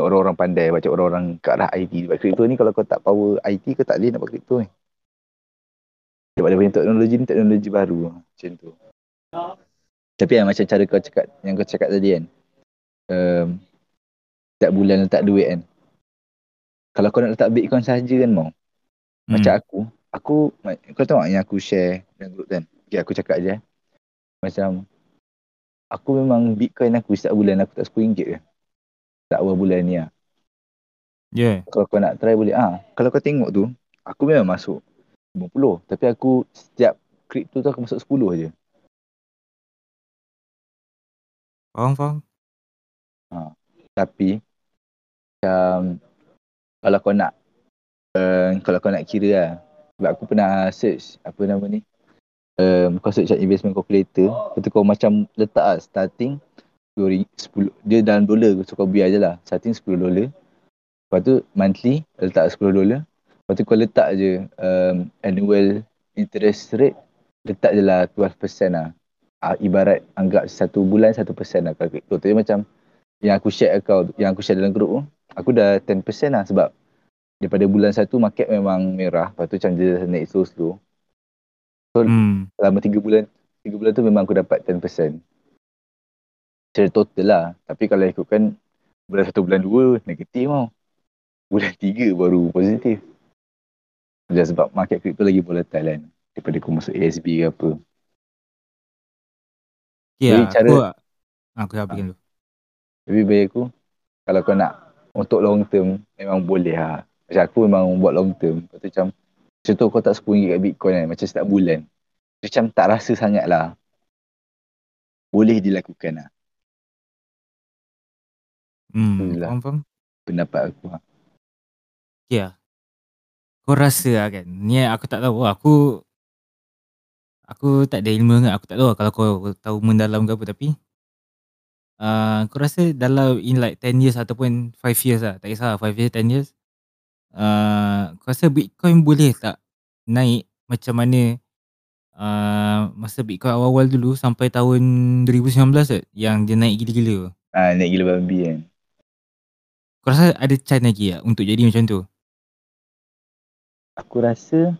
Orang-orang pandai, macam orang-orang ke arah IT. Sebab kripto ni kalau kau tak power IT, kau tak boleh nak buat kripto ni. Sebab dia punya teknologi ni teknologi baru. Macam tu. Tapi yang macam cara kau cakap, yang kau cakap tadi kan. Um, setiap bulan letak duit kan kalau kau nak letak bitcoin saja kan mau hmm. macam aku aku kau tahu yang aku share dalam group kan okay, aku cakap je eh. macam aku memang bitcoin aku setiap bulan aku tak RM10 ke tak awal bulan ni lah yeah. kalau kau nak try boleh ah kalau kau tengok tu aku memang masuk 50 tapi aku setiap crypto tu aku masuk 10 je faham faham ha. tapi macam kalau kau nak uh, kalau kau nak kira lah sebab aku pernah search apa nama ni um, kau search investment calculator lepas tu kau macam letak lah starting 10, dia dalam dolar so kau biar je lah. Starting 10 dolar. Lepas tu monthly letak 10 dolar. Lepas tu kau letak je um, annual interest rate letak je lah 12% lah. Uh, ibarat anggap satu bulan 1% lah. Kalau tu macam yang aku share kau yang aku share dalam group tu aku dah 10% lah sebab daripada bulan satu market memang merah. Lepas tu macam dia naik slow slow so hmm. selama 3 bulan 3 bulan tu memang aku dapat 10% secara total lah tapi kalau ikutkan bulan satu bulan dua negatif tau bulan tiga baru positif dia sebab market crypto lagi volatile kan daripada aku masuk ASB ke apa Ya, yeah, cara, aku, aku dah bikin dulu. Lebih baik aku, kalau kau nak untuk long term memang boleh lah. Macam aku memang buat long term. Lepas tu macam contoh kau tak RM10 kat Bitcoin kan macam setiap bulan. Macam tak rasa sangat lah. Boleh dilakukan lah. Hmm, faham, faham. Pendapat aku lah. Ya. Kau rasa lah kan. Ni aku tak tahu. Aku aku tak ada ilmu kan. Aku tak tahu lah kalau kau tahu mendalam ke apa tapi Uh, aku rasa dalam in like 10 years ataupun 5 years lah. Tak kisah 5 years, 10 years. Uh, aku rasa Bitcoin boleh tak naik macam mana uh, masa Bitcoin awal-awal dulu sampai tahun 2019 tak? Yang dia naik gila-gila. Ah, naik gila babi kan. Aku rasa ada chance lagi tak untuk jadi macam tu? Aku rasa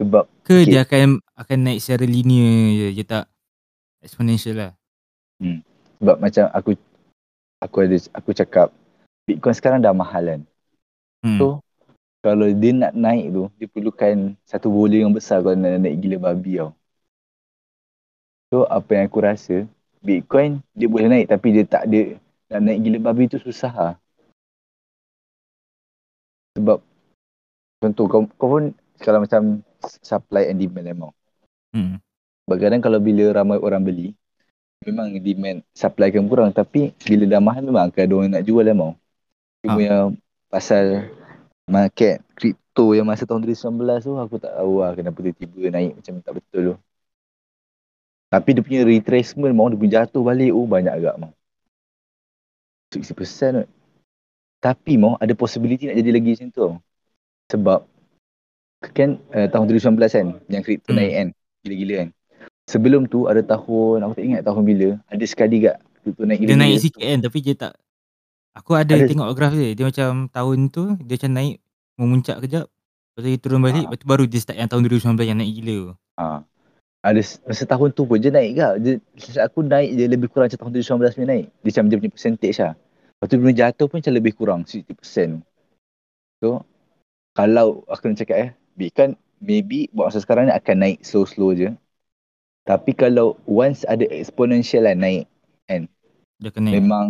sebab ke okay. dia akan akan naik secara linear je, dia tak exponential lah. Hmm sebab macam aku aku ada aku cakap Bitcoin sekarang dah mahal kan. Hmm. So kalau dia nak naik tu dia perlukan satu volume yang besar kalau nak naik gila babi tau. So apa yang aku rasa Bitcoin dia boleh naik tapi dia tak ada nak naik gila babi tu susah lah. Sebab contoh kau, kau pun kalau macam supply and demand memang. Hmm. Kadang kalau bila ramai orang beli, memang demand supply kan kurang tapi bila dah mahal memang akan ada orang nak jual lah mau. Cuma ha. yang pasal market crypto yang masa tahun 2019 tu aku tak tahu lah kenapa tiba-tiba naik macam tak betul tu. Tapi dia punya retracement mau dia punya jatuh balik oh banyak agak mau. 60% tu. Tapi mau ada possibility nak jadi lagi macam tu. Sebab kan uh, tahun 2019 kan yang crypto hmm. naik kan gila-gila kan sebelum tu ada tahun aku tak ingat tahun bila ada sekali gak tu naik dia naik sikit kan tapi dia tak aku ada, ada tengok graf dia dia macam tahun tu dia macam naik memuncak kejap Lepas tu dia turun balik, lepas tu baru dia start yang tahun 2019 yang naik gila. Ha. Ada masa tahun tu pun dia naik ke. Dia, aku naik je lebih kurang macam tahun 2019 punya naik. Dia macam dia punya percentage lah. Lepas tu bila jatuh pun macam lebih kurang 60%. So kalau aku nak cakap eh, kan maybe buat masa sekarang ni akan naik slow-slow je. Tapi kalau once ada exponential lah naik, Dia akan naik. memang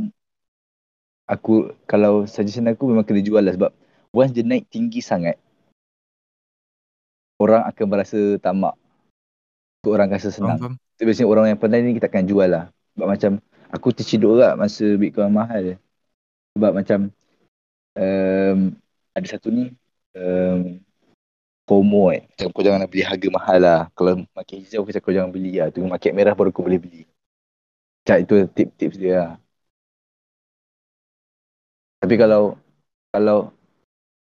aku kalau suggestion aku memang kena jual lah sebab once dia naik tinggi sangat orang akan berasa tamak. Tu orang rasa senang. faham? Tu biasanya orang yang pandai ni kita akan jual lah. Sebab macam aku terciduk juga masa Bitcoin mahal. Sebab macam um, ada satu ni um, FOMO eh. Macam kau jangan beli harga mahal lah. Kalau market hijau macam kau jangan beli lah. Tunggu market merah baru kau boleh beli. Macam itu tip-tips dia lah. Tapi kalau kalau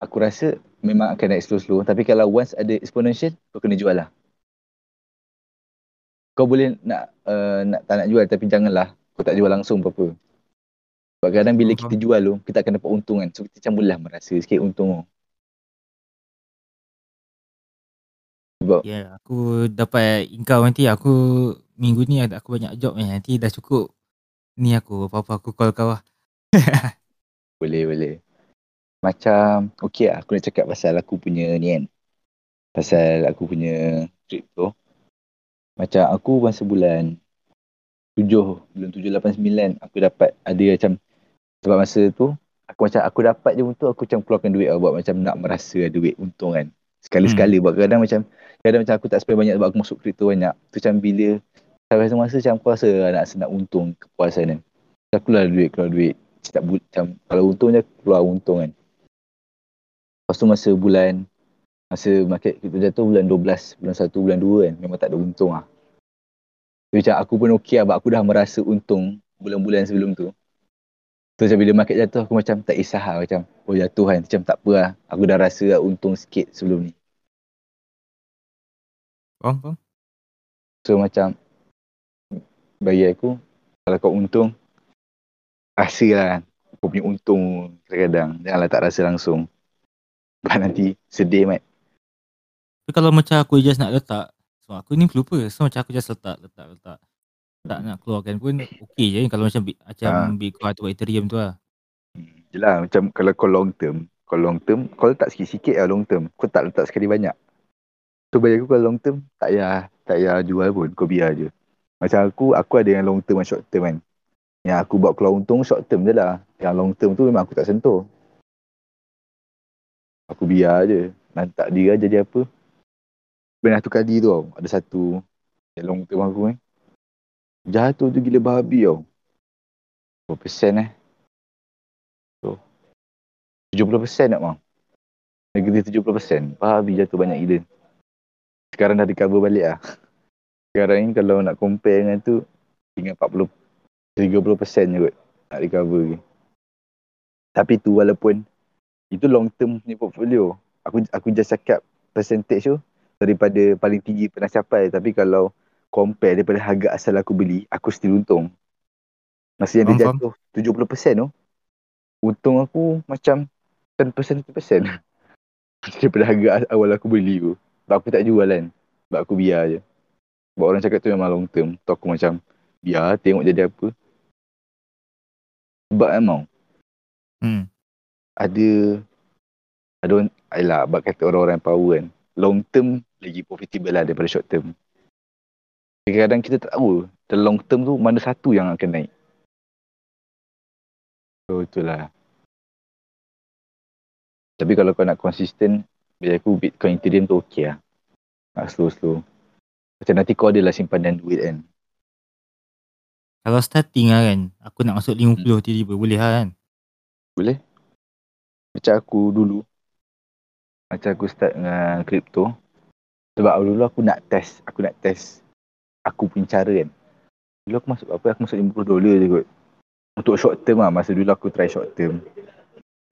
aku rasa memang akan naik slow-slow. Tapi kalau once ada exponential, kau kena jual lah. Kau boleh nak, uh, nak tak nak jual tapi janganlah kau tak jual langsung apa-apa. Sebab kadang bila kita jual tu, kita akan dapat untung kan. So kita macam lah merasa sikit untung tu. Sebab yeah, aku dapat income nanti aku minggu ni ada aku banyak job ni. Nanti dah cukup ni aku apa-apa aku call kau lah. boleh boleh. Macam okey lah aku nak cakap pasal aku punya ni kan. Pasal aku punya crypto. Macam aku masa bulan 7, bulan 7, 8, 9 aku dapat ada macam sebab masa tu aku macam aku dapat je untuk aku macam keluarkan duit lah buat macam nak merasa duit untung kan. Sekali-sekali buat kadang macam kadang macam aku tak spend banyak sebab aku masuk crypto banyak. Tu macam bila sampai satu masa macam aku rasa nak nak untung kepuasan kan. Aku keluar duit, keluar duit. Setiap bulan macam kalau untung je keluar untung kan. Lepas tu masa bulan masa market crypto jatuh bulan 12, bulan 1, bulan 2 kan memang tak ada untung lah. So, macam aku pun okey lah aku dah merasa untung bulan-bulan sebelum tu. So macam bila market jatuh aku macam tak kisah lah macam oh jatuh kan macam tak apa lah. Aku dah rasa lah untung sikit sebelum ni. Faham, faham? So macam bagi aku kalau kau untung rasa lah kau punya untung kadang-kadang. Janganlah tak rasa langsung. Sebab nanti sedih mat. Kalau macam aku just nak letak So aku ni pelupa So macam aku just letak Letak letak Tak nak keluarkan pun Okay je Kalau macam bi- Macam Ha. Bitcoin atau Ethereum tu lah Hmm. Yelah macam kalau kau long term. Kau long term kau letak sikit-sikit lah long term. Kau tak letak sekali banyak. So bagi aku kalau long term tak payah tak payah jual pun. Kau biar je. Macam aku, aku ada yang long term dan short term kan. Yang aku buat keluar untung short term je lah. Yang long term tu memang aku tak sentuh. Aku biar je. Nanti takdir lah jadi apa. Pernah tu kali tu tau. Ada satu yang long term aku kan. Jatuh tu gila babi tau. Berapa persen eh? So, 70% nak bang. Negatif 70%. Babi jatuh banyak gila. Sekarang dah recover balik lah. Sekarang ni kalau nak compare dengan tu, tinggal 40, 30% je kot nak recover lagi. Tapi tu walaupun itu long term ni portfolio. Aku aku just cakap percentage tu daripada paling tinggi pernah capai. Tapi kalau compare daripada harga asal aku beli, aku still untung. Yang dia Faham, jatuh 70% tu, untung aku macam 10% 10% daripada harga awal aku beli tu. Sebab aku tak jual kan. Sebab aku biar je. Sebab orang cakap tu memang long term. Tu aku macam biar tengok jadi apa. Sebab emang hmm. ada ada orang, ayolah, kata orang-orang power kan. Long term lagi profitable lah daripada short term. Kadang-kadang kita tak tahu dalam long term tu mana satu yang akan naik. So itulah. Tapi kalau kau nak konsisten, bagi aku Bitcoin Ethereum tu okey lah. Nak slow-slow. Macam nanti kau adalah simpanan duit kan. Kalau starting lah kan Aku nak masuk 50 Hmm. tiba-tiba Boleh lah kan Boleh? Macam aku dulu. Macam aku start dengan crypto. Sebab dulu aku nak test. Aku nak test aku punya cara kan. Dulu aku masuk apa? Aku masuk 50 dolar je kot. Untuk short term lah. Masa dulu aku try short term.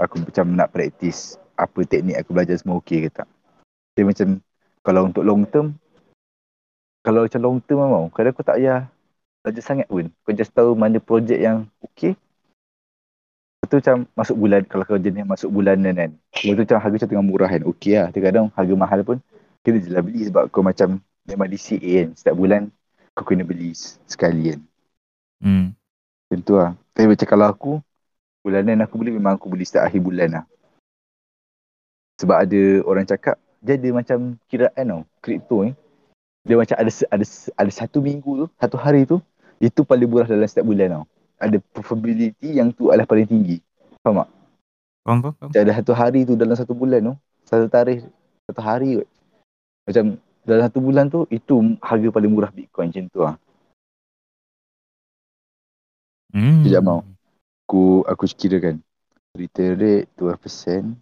Aku macam nak practice apa teknik aku belajar semua okey ke tak. Tapi macam kalau untuk long term, kalau macam long term memang, kadang aku tak payah belajar sangat pun. Kau just tahu mana projek yang okey. Lepas tu macam masuk bulan, kalau kau jenis masuk bulanan kan. Lepas tu macam harga macam tengah murah kan. Okey lah. Kadang harga mahal pun kena je lah beli sebab kau macam memang DCA kan. Setiap bulan kau kena beli sekali kan. Hmm. Macam tu lah. Tapi macam kalau aku, bulanan aku beli memang aku beli setiap akhir bulan lah. Sebab ada orang cakap, dia ada macam kiraan tau, kripto ni. Dia macam ada, ada ada satu minggu tu, satu hari tu, itu paling murah dalam setiap bulan tau. Ada probability yang tu adalah paling tinggi. Faham tak? Faham, faham, faham. Macam ada satu hari tu dalam satu bulan tu, satu tarikh, satu hari kot. Macam dalam satu bulan tu, itu harga paling murah Bitcoin macam tu lah. Hmm. Sekejap, mau. Aku, aku kira kan. Return rate 12%.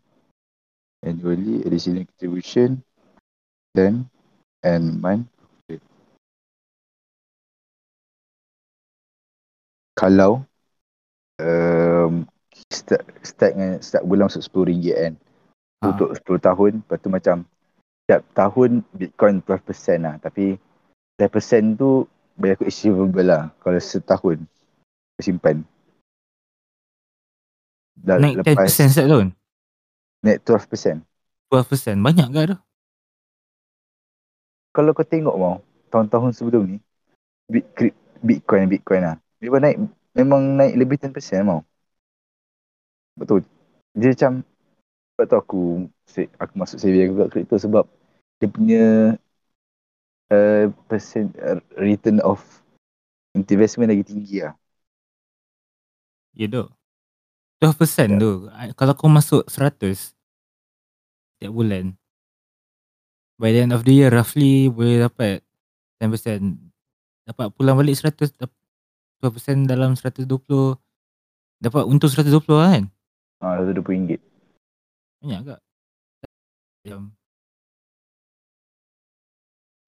Annually, additional contribution. Then, and month. Kalau um, start, start dengan start bulan masuk RM10 kan. Ha. Untuk 10 tahun, lepas tu macam setiap tahun Bitcoin 12% lah. Tapi 10% tu bagi aku achievable lah kalau setahun simpan. Dah Naik 10% setiap tahun? Naik 12%. 12%. Banyak ke tu? Kalau kau tengok mau tahun-tahun sebelum ni Bitcoin Bitcoin lah. Memang naik memang naik lebih 10% mau. Betul. Dia macam sebab tu aku aku masuk saving aku kat crypto sebab dia punya uh, percent uh, return of investment lagi tinggi lah. Ya dok. 12% Ya. tu. Kalau kau masuk 100 setiap bulan. By the end of the year roughly boleh dapat 10%. Dapat pulang balik 100 dap- 12% dalam 120 dapat untung 120 lah kan? Ha, RM120. Banyak tak? Macam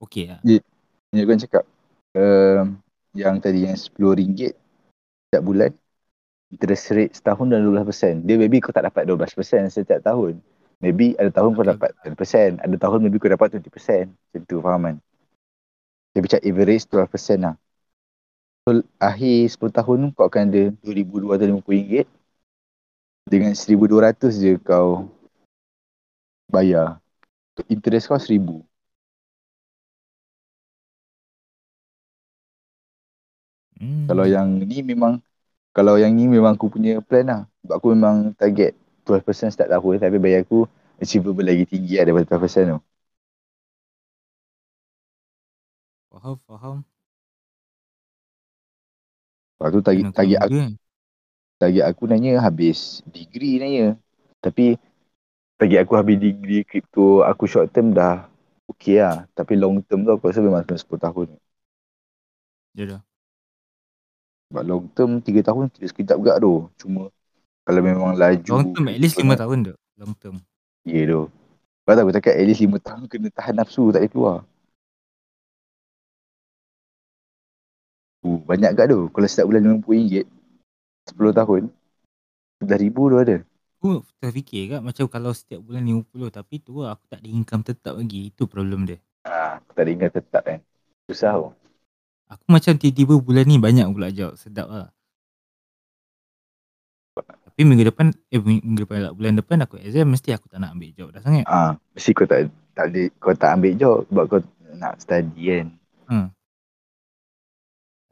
Okay lah. Yang kan cakap um, yang tadi yang RM10 setiap bulan interest rate setahun dan 12%. Dia maybe kau tak dapat 12% setiap tahun. Maybe ada tahun kau dapat 10%. Ada tahun maybe kau dapat 20%. Macam tu faham kan? Dia macam average 12% lah. So akhir 10 tahun kau akan ada RM2,250 dengan 1,200 je kau bayar. Interest kau 1,000. Hmm. Kalau yang ni memang kalau yang ni memang aku punya plan lah. Sebab aku memang target 12% setiap tahun tapi bagi aku achievable lagi tinggi lah daripada 12% tu. Faham, faham. Lepas tu target, target, aku, juga. target aku nanya habis degree nanya. Tapi target aku habis degree crypto aku short term dah okay lah. Tapi long term tu aku rasa memang kena 10 tahun. Ya dah. Sebab long term 3 tahun tidak sekejap juga tu. Cuma kalau memang laju. Long term at least crypto 5 nak- tahun tu. Long term. Ya tu. Sebab tu aku cakap at least 5 tahun kena tahan nafsu tak boleh keluar. Uh, banyak kat tu. Kalau setiap bulan RM50, 10 tahun, 11 ribu tu ada. Aku terfikir kat macam kalau setiap bulan 50 tapi tu lah aku tak ada income tetap lagi. Itu problem dia. Ha, aku tak ada ingat tetap kan. Susah tau. Aku macam tiba-tiba bulan ni banyak pula job. Sedap lah. Tapi minggu depan, eh minggu depan lah, bulan depan aku exam mesti aku tak nak ambil job dah sangat. Ah, mesti kau tak tak ada, kau tak ambil job sebab kau nak study kan.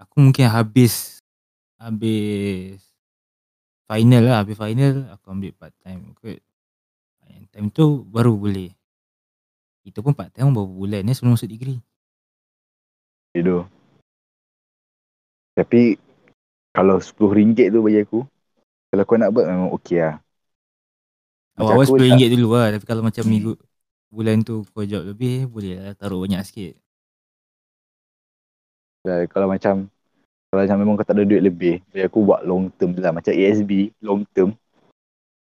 Aku mungkin habis habis final lah, habis final aku ambil part time kot. Yang time tu baru boleh. Itu pun part time berapa bulan ni sebelum masuk degree. Itu. Tapi kalau RM10 tu bagi aku, kalau kau nak buat memang okey lah. Awal-awal aku RM10 dulu lah Tapi kalau macam Hmm. minggu Bulan tu kau job lebih Boleh lah taruh banyak sikit Uh, kalau macam kalau macam memang kau tak ada duit lebih, bagi aku buat long term lah. Macam ASB, long term,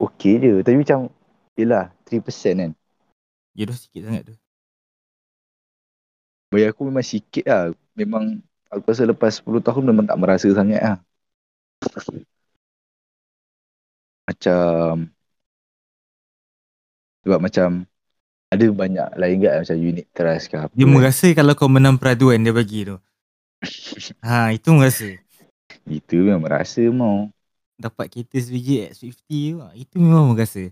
okey je. Tapi macam, yelah, 3% kan. Ya dah sikit sangat tu Bagi aku memang sikit lah. Memang aku rasa lepas 10 tahun memang tak merasa sangat lah. Macam sebab macam ada banyak lain kan macam unit trust ke apa. Dia kan. merasa kalau kau menang peraduan dia bagi tu Ha itu merasa Itu memang merasa mau. dapat kereta sebiji X50 tu, ah, itu memang merasa.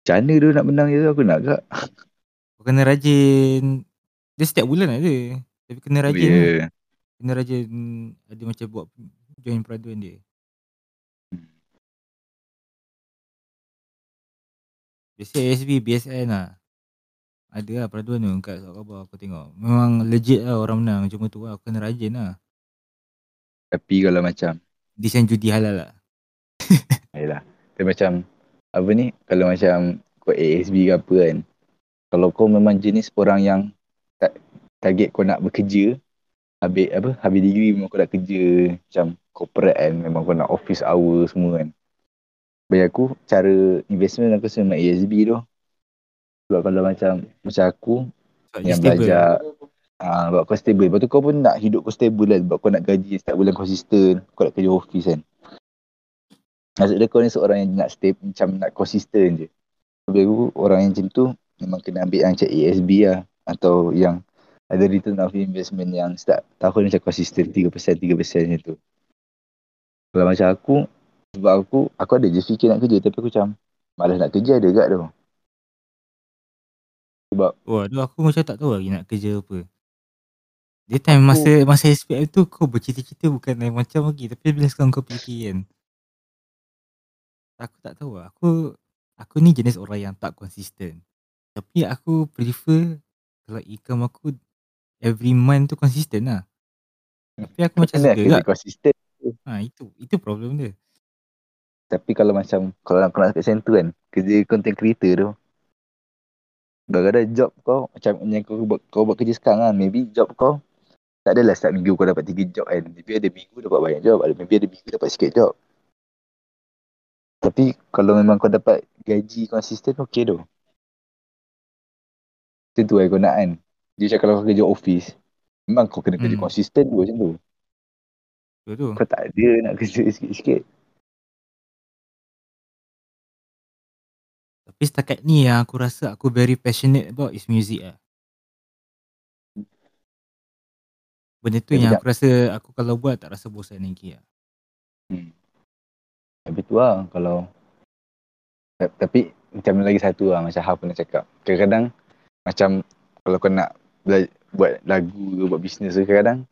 Macam mana dia nak menang je tu aku nak kak. Kau kena rajin. Dia setiap bulan ada. Tapi kena Oh, rajin ya. lah. Kena rajin ada macam buat join peraduan dia. Biasa ASB, BSN lah. Ada lah peraduan tu kat surat khabar aku tengok. Memang legit lah orang menang. Cuma tu lah aku kena rajin lah. Tapi kalau macam Desain judi halal lah. Yelah. Dia macam apa ni kalau macam kau ASB ke apa kan. Kalau kau memang jenis orang yang tak target kau nak bekerja habis apa habis degree memang kau nak kerja macam corporate kan memang kau nak office hour semua kan. Bagi aku cara investment aku memang ASB tu. Sebab kalau macam macam aku Sebab dia yang stable. belajar ah sebab kau stable. Lepas tu kau pun nak hidup kau stable lah sebab kau nak gaji setiap bulan konsisten. Kau nak kerja office kan. Maksud dia kau ni seorang yang nak stay macam nak konsisten je. Bagi aku orang yang macam tu memang kena ambil yang macam ASB lah atau yang ada return of investment yang setiap tahun macam konsisten 3%, 3% macam tu. Kalau macam aku, sebab aku, aku ada je fikir nak kerja tapi aku macam malas nak kerja ada kat tu. Sebab Wah, tu aku macam tak tahu lagi nak kerja apa. Dia time Aku- masa masa SPM tu kau bercita-cita bukan lain macam lagi. Tapi bila sekarang kau fikir kan. Aku tak tahu lah. Aku aku ni jenis orang yang tak konsisten. Tapi aku prefer kalau income aku every month tu konsisten lah. Tapi aku macam kena suka tak? konsisten. Ha, itu itu problem dia. Tapi kalau macam kalau nak nak kat center kan, kerja content creator tu. Kadang-kadang job kau macam yang kau buat kau buat kerja sekarang kan, maybe job kau tak adalah setiap minggu kau dapat 3 job kan. Maybe ada minggu dapat banyak job, ada maybe ada minggu dapat sikit job. Tapi kalau memang kau dapat gaji konsisten okey tu. Macam tu kan kau nak kan. Dia cakap kalau kau kerja office, memang kau kena kerja Hmm. konsisten tu macam tu. Betul tu. Kau tak ada nak kerja sikit-sikit. Tapi setakat ni yang aku rasa aku very passionate about is music lah. Benda tu Ya, yang sekejap. aku rasa aku kalau buat tak rasa bosan lagi lah. Tapi tu lah kalau Ta- Tapi macam lagi satu lah macam Haf pernah cakap. Kadang-kadang macam kalau kau nak bela- buat lagu ke buat bisnes ke kadang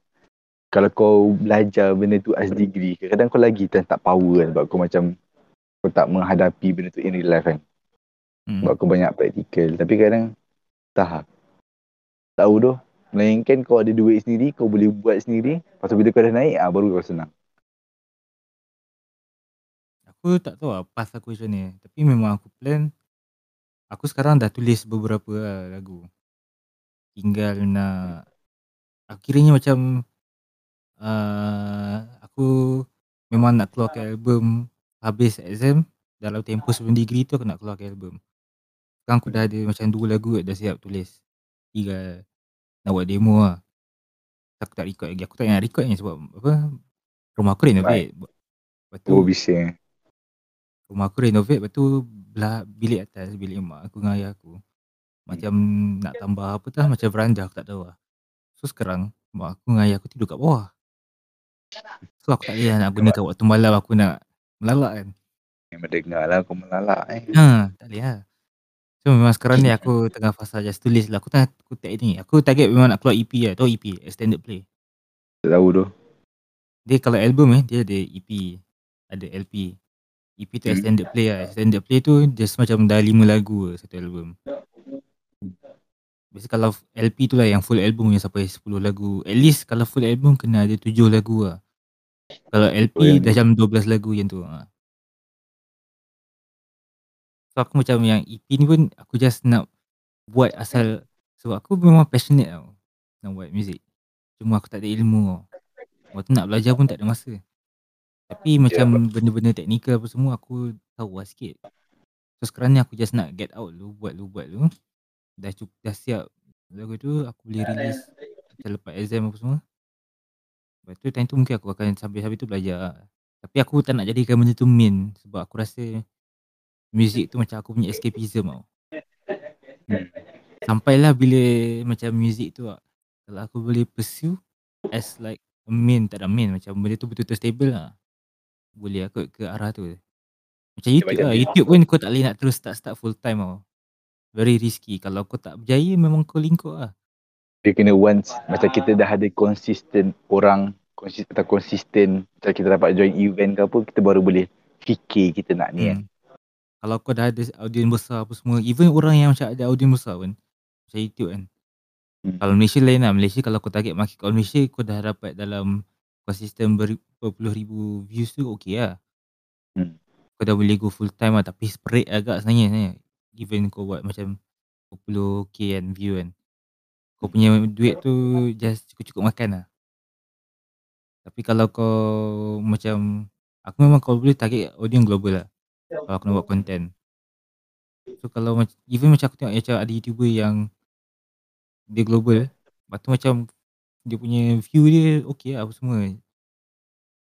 kalau kau belajar benda tu as degree kadang-kadang kau lagi tak, tak power kan sebab kau macam kau tak menghadapi benda tu in real life kan. Hmm. Sebab kau banyak praktikal. Tapi kadang tak tahu tu Melainkan kau ada duit sendiri, kau boleh buat sendiri. Lepas tu bila kau dah naik, ah, baru kau senang. Aku tak tahu lah path aku macam ni. Tapi memang aku plan. Aku sekarang dah tulis beberapa lah lagu. Tinggal nak. Aku kiranya macam. Uh, aku memang nak keluarkan album habis exam. Dalam tempoh sebelum degree tu aku nak keluarkan album. Sekarang aku dah ada macam dua lagu dah siap tulis. Tinggal nak buat demo lah. Aku tak record lagi. Aku tak nak record ni sebab apa. Rumah aku renovate. Lepas tu Oh, bising. rumah aku renovate lepas tu belah bilik atas bilik mak aku dengan ayah aku macam nak tambah apa tah macam veranda aku tak tahu lah so sekarang mak aku dengan ayah aku tidur kat bawah so aku tak boleh nak gunakan waktu malam aku nak melalak kan Yang mendengar lah kau melalak eh. ha tak boleh lah so memang sekarang ni aku tengah fasa just tulis lah. Aku tengah aku tak ni. Aku target memang nak keluar EP lah. Tahu EP extended play. Tak tahu tu. dia kalau album eh dia ada EP ada LP EP tu Hmm. extended play lah. Extended play tu just macam dah 5 lagu lah satu album. Biasa kalau LP tu lah yang full album yang sampai 10 lagu. At least kalau full album kena ada 7 lagu lah. Kalau LP Oh, dah macam 12 lagu yang tu ha. So aku macam yang EP ni pun aku just nak buat asal Sebab aku memang passionate tau Nak buat muzik Cuma aku tak ada ilmu tau. Waktu nak belajar pun tak ada masa. Tapi macam benda-benda teknikal apa semua aku tahu lah sikit. So sekarang ni aku just nak get out dulu Buat dulu buat dulu. Dah cukup dah siap. Lagu tu aku boleh release Macam lepas exam apa semua. Lepas tu time tu mungkin aku akan sambil-sambil tu belajar. Tapi aku tak nak jadikan benda tu main Sebab aku rasa Music tu macam aku punya escapism tau Hmm. Sampailah bila macam music tu lah Kalau aku boleh pursue As like a main Tak ada main Macam benda tu betul-betul stable lah boleh kot ke arah tu. Macam YouTube macam lah. dia- YouTube pun kau tak boleh nak terus start-start full time tau. Very risky. Kalau kau tak berjaya memang kau lingkup lah. Dia kena once macam kita dah ada consistent orang konsisten atau konsisten macam kita dapat join event ke apa kita baru boleh fikir kita nak ni kan. Kalau kau dah ada audience besar apa semua. Even orang yang macam ada audience besar pun. Macam YouTube kan. Hmm. Kalau Malaysia lain lah. Malaysia kalau kau target market kat Malaysia kau dah dapat dalam konsisten ber, berpuluh ribu views tu okay lah. Hmm. Kau dah boleh go full time lah. Tapi spread agak sebenarnya. sebenarnya. Even kau buat macam 20k kan view kan. Kau punya duit tu just cukup-cukup makan lah. Tapi kalau kau macam aku memang kau boleh target audience global lah. Kalau aku nak buat content. So kalau macam even macam aku tengok macam ada YouTuber yang dia global. Lepas tu macam dia punya view dia okay lah apa semua.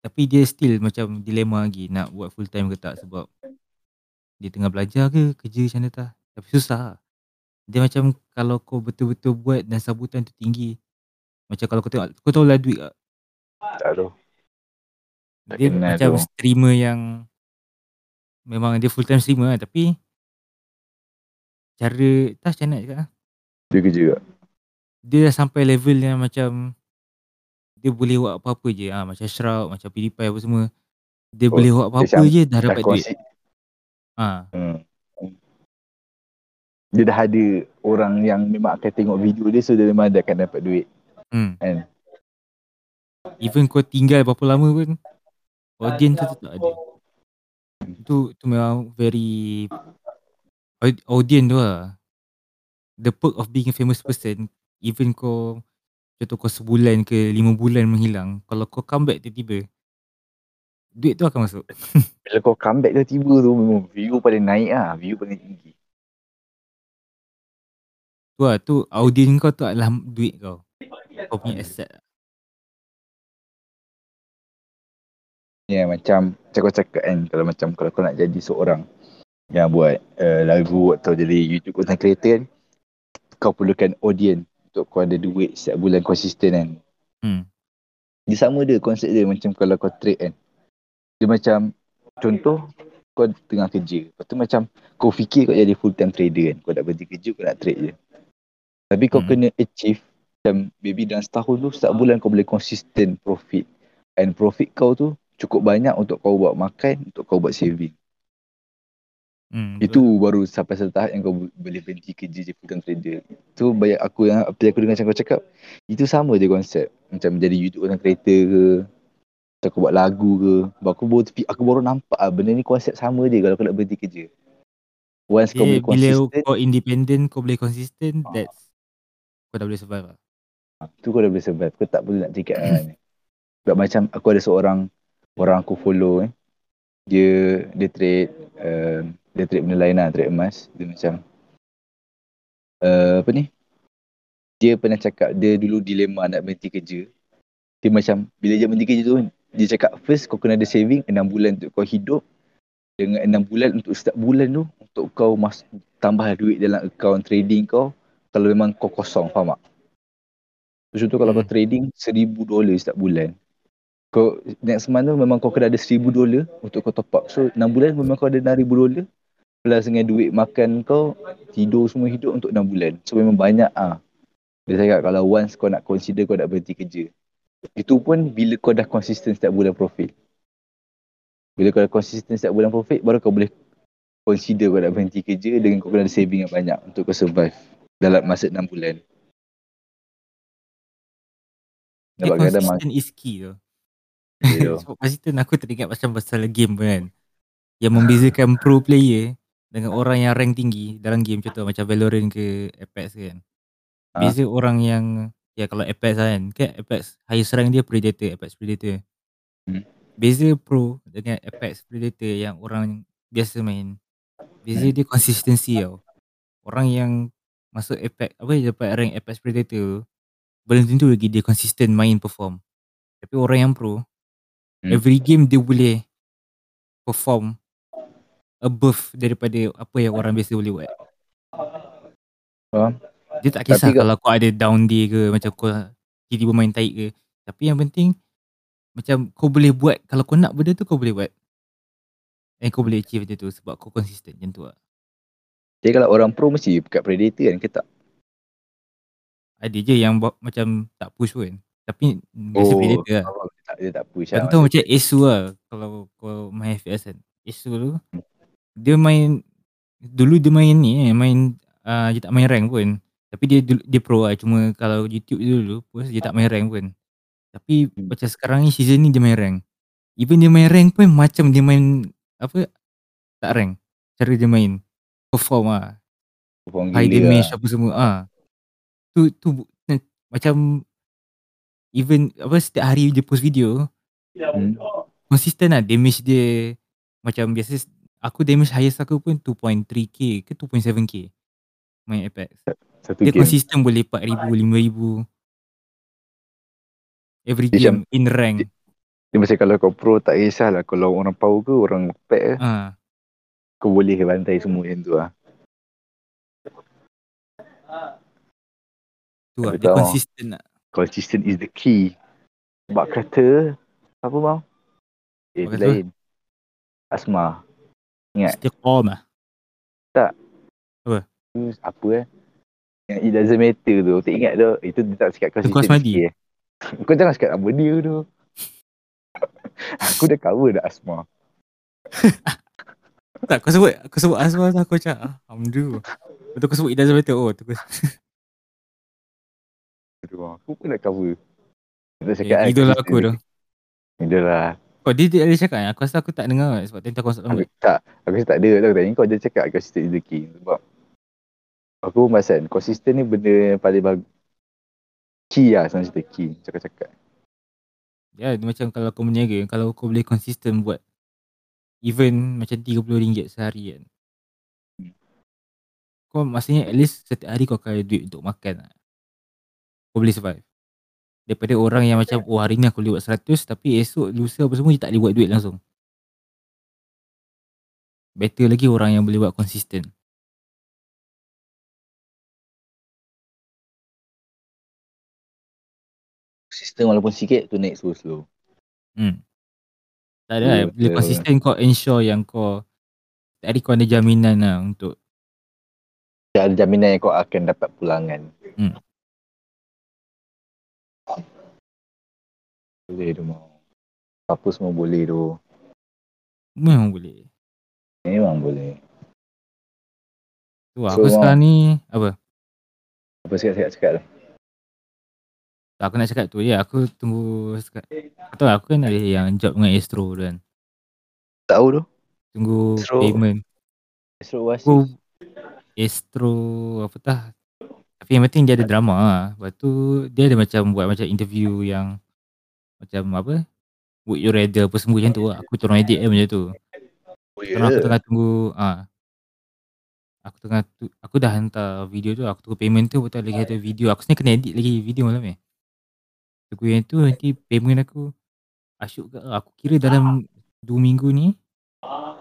Tapi dia still macam dilema lagi nak buat full time ke tak sebab dia tengah belajar ke kerja macam mana tak. Tapi susah lah. Dia macam kalau kau betul-betul buat dan sambutan tu tinggi. Macam kalau kau tengok, kau tahu lah duit tak? Tak tahu. Dia kenal macam tu. streamer yang memang dia full time streamer lah tapi cara tak macam nak cakap lah. Dia kerja tak? Dia dah sampai level yang macam dia boleh buat apa-apa je ha, macam Shroud, macam PewDiePie apa semua. Dia Oh, boleh buat apa-apa je dah Dah dapat duit. Ha. Hmm. Dia dah ada orang yang memang akan tengok video dia so dia memang dia akan dapat duit Hmm. kan. Even kau tinggal berapa lama pun audience tu tetap ada. Tu tu memang very aud- audience tu lah. The perk of being a famous person even kau contoh kau sebulan ke lima bulan menghilang kalau kau come back tiba-tiba duit tu akan masuk. Bila kau comeback tiba-tiba tu memang view paling naik ah, view paling tinggi. Tu lah tu audience kau tu adalah duit kau. Kau punya asset. Ya yeah, macam macam kau cakap kan kalau macam kalau kau nak jadi seorang yang buat uh, lagu atau jadi YouTube content creator kan kau perlukan audience untuk kau ada duit setiap bulan konsisten kan. Hmm. Dia sama dia konsep dia macam kalau kau trade kan. Dia macam contoh kau tengah kerja. Lepas tu macam kau fikir kau jadi full time trader kan. Kau nak berhenti kerja kau nak trade je. Tapi kau Hmm. kena achieve macam maybe dalam setahun tu setiap bulan kau boleh consistent profit. And profit kau tu cukup banyak untuk kau buat makan, untuk kau buat saving. Hmm. Itu baru sampai satu tahap yang kau boleh berhenti kerja je full time trader. Tu banyak aku yang apa yang aku dengar macam kau cakap. Itu sama je konsep. Macam jadi YouTube content creator ke. Atau kau buat lagu ke. Aku baru, aku baru nampak ah benda ni konsep sama je kalau kau nak berhenti kerja. Once kau Dia, boleh bila konsisten, kau independent, kau boleh konsisten, Ah. that's kau dah boleh survive lah. tu kau dah boleh survive. Kau tak boleh nak cakap lah ni. Sebab macam aku ada seorang orang aku follow eh. Dia dia trade uh, dia trade benda lain lah, trade emas. Dia macam uh, apa ni? Dia pernah cakap dia dulu dilema nak berhenti kerja. Dia macam bila dia berhenti kerja tu dia cakap first kau kena ada saving 6 bulan untuk kau hidup dengan 6 bulan untuk setiap bulan tu untuk kau mas tambah duit dalam akaun trading kau kalau memang kau kosong faham tak? So, contoh kalau kau Hmm. trading 1000 dolar setiap bulan. Kau next month tu memang kau kena ada 1000 dolar untuk kau top up. So 6 bulan memang kau ada 6000 dolar plus dengan duit makan kau tidur semua hidup untuk 6 bulan. So memang banyak ah. Dia cakap kalau once kau nak consider kau nak berhenti kerja. Itu pun bila kau dah konsisten setiap bulan profit. Bila kau dah konsisten setiap bulan profit baru kau boleh consider kau nak berhenti kerja dengan kau kena ada saving yang banyak untuk kau survive dalam masa 6 bulan. Dia Sebab kadang consistent is key tu. Sebab consistent aku teringat macam pasal game pun kan. Yang membezakan pro player dengan orang yang rank tinggi dalam game contoh macam Valorant ke Apex kan. Ah. Beza orang yang ya kalau Apex lah kan, kan Apex highest rank dia Predator, Apex Predator. Hmm. Beza pro dengan Apex Predator yang orang biasa main. Beza Hmm. dia consistency tau. Orang yang masuk Apex apa dapat rank Apex Predator tu, belum tentu lagi dia consistent main perform. Tapi orang yang pro Hmm. every game dia boleh perform above daripada apa yang orang biasa boleh buat. Faham? Dia tak kisah Tapi kalau kau ada down day ke macam kau tiba-tiba main taik ke. Tapi yang penting macam kau boleh buat kalau kau nak benda tu kau boleh buat. And kau boleh achieve macam tu sebab kau consistent macam tu lah. Jadi kalau orang pro mesti kat predator kan ke tak? Ada je yang buat macam tak push pun. Tapi biasa predator lah. Dia tak, dia tak push Kau lah. macam Esu lah kalau kau main FPS kan. Esu tu dia main dulu dia main ni eh, main uh, dia tak main rank pun. Tapi dia dia pro lah cuma kalau YouTube dulu post dia tak main rank pun. Tapi Hmm. macam sekarang ni season ni dia main rank. Even dia main rank pun macam dia main apa tak rank. Cara dia main perform lah. Perform High damage lah. apa semua ah. Tu tu macam even apa setiap hari dia post video Hmm. konsisten lah damage dia macam biasa aku damage highest aku pun 2.3k ke 2.7k main Apex. Satu Dia game. konsisten boleh 4000 5000 every Dia game in rank. Dia macam kalau kau pro tak kisahlah kalau orang power ke orang pack ke Ah, kau boleh bantai semua yang tu lah. tu lah dia konsisten lah. Consistent is the key. Sebab kata apa bang? Eh, Apa kata? lain. Asma. Ingat. Istiqamah. Tu apa eh? Yang it doesn't matter tu. Tak ingat tu. Itu dia tak cakap consistent Asmadi. sikit eh. Kau jangan cakap nama dia tu. Aku dah cover dah Asma. Tak kau sebut aku sebut Azwar tu aku macam ah, Alhamdulillah. Betul kau sebut it doesn't matter. Oh tu kau. Tu. Aku pun dah cover. Dia tak Eh, cakap kan, idola consistent aku tu. Idol lah. Oh dia dia ada cakap aku rasa aku tak dengar sebab tadi aku masuk Aku, lambat. tak. Aku rasa tak ada tau. Tadi kau je cakap consistent is the key. Sebab aku pun perasan consistent ni benda yang paling bagus. Key lah sebenarnya cerita key. Cakap-cakap. Ya dia macam kalau kau berniaga kalau kau boleh konsisten buat even macam RM30 sehari kan. Hmm. Kau maksudnya at least setiap hari kau akan ada duit untuk makan lah. Kau boleh survive. Daripada orang yang macam oh hari ni aku boleh buat 100 tapi esok lusa apa semua dia tak boleh buat duit langsung. Better lagi orang yang boleh buat konsisten. Sistem walaupun sikit tu naik slow-slow. Hmm. Tak ada lah. Bila betul. konsisten kau ensure yang kau setiap hari kau ada jaminan lah untuk Tak ada jaminan yang kau akan dapat pulangan. Hmm. Boleh tu mau. Apa semua boleh tu. memang boleh. Memang boleh. Tu lah, So, aku sekarang ni apa? Apa cakap-cakap lah. Tak, aku nak cakap tu ya aku tunggu sekat. Kau tahu aku kan ada yang job dengan Astro tu kan. Tahu tu. Tunggu Astro. payment. Astro Oasis. Aku Astro apa tah. Tapi yang penting dia ada drama lah. Lepas tu dia ada macam buat macam interview yang macam apa? Would you rather apa semua macam tu lah. Aku tolong edit kan macam tu. Oh, Sekarang aku tengah tunggu ah. Aku tengah tu, aku dah hantar video tu, aku tunggu payment tu betul lagi ada video. Aku sebenarnya kena edit lagi video malam ni. Tunggu yang tu nanti payment aku asyuk ke aku kira dalam 2 minggu ni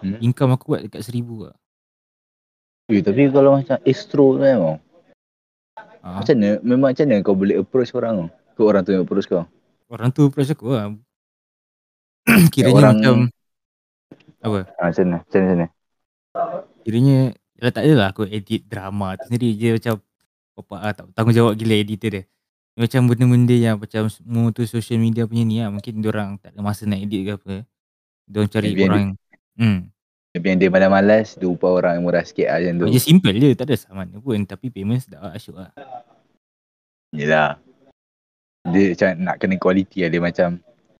Hmm. income aku buat dekat 1000 lah. Eh, tapi kalau macam Astro tu memang. Ha. Macam mana? Memang macam mana kau boleh approach orang tu? Ke orang tu yang approach kau? Orang tu approach aku lah. Kiranya orang- macam apa? Ha, macam mana? Macam mana? Macam mana? Kiranya Yalah tak adalah aku edit drama tu sendiri je macam Bapak ah, tak tanggungjawab gila editor dia Dia Macam benda-benda yang macam semua tu social media punya ni lah Mungkin orang tak ada masa nak edit ke apa Diorang cari Maybe orang Hmm Tapi yang dia malas-malas, dia upah orang yang murah sikit lah macam tu. Macam simple je tak ada sama mana pun Tapi payment sedap lah asyuk lah Yelah. Dia macam nak kena quality lah. Dia macam,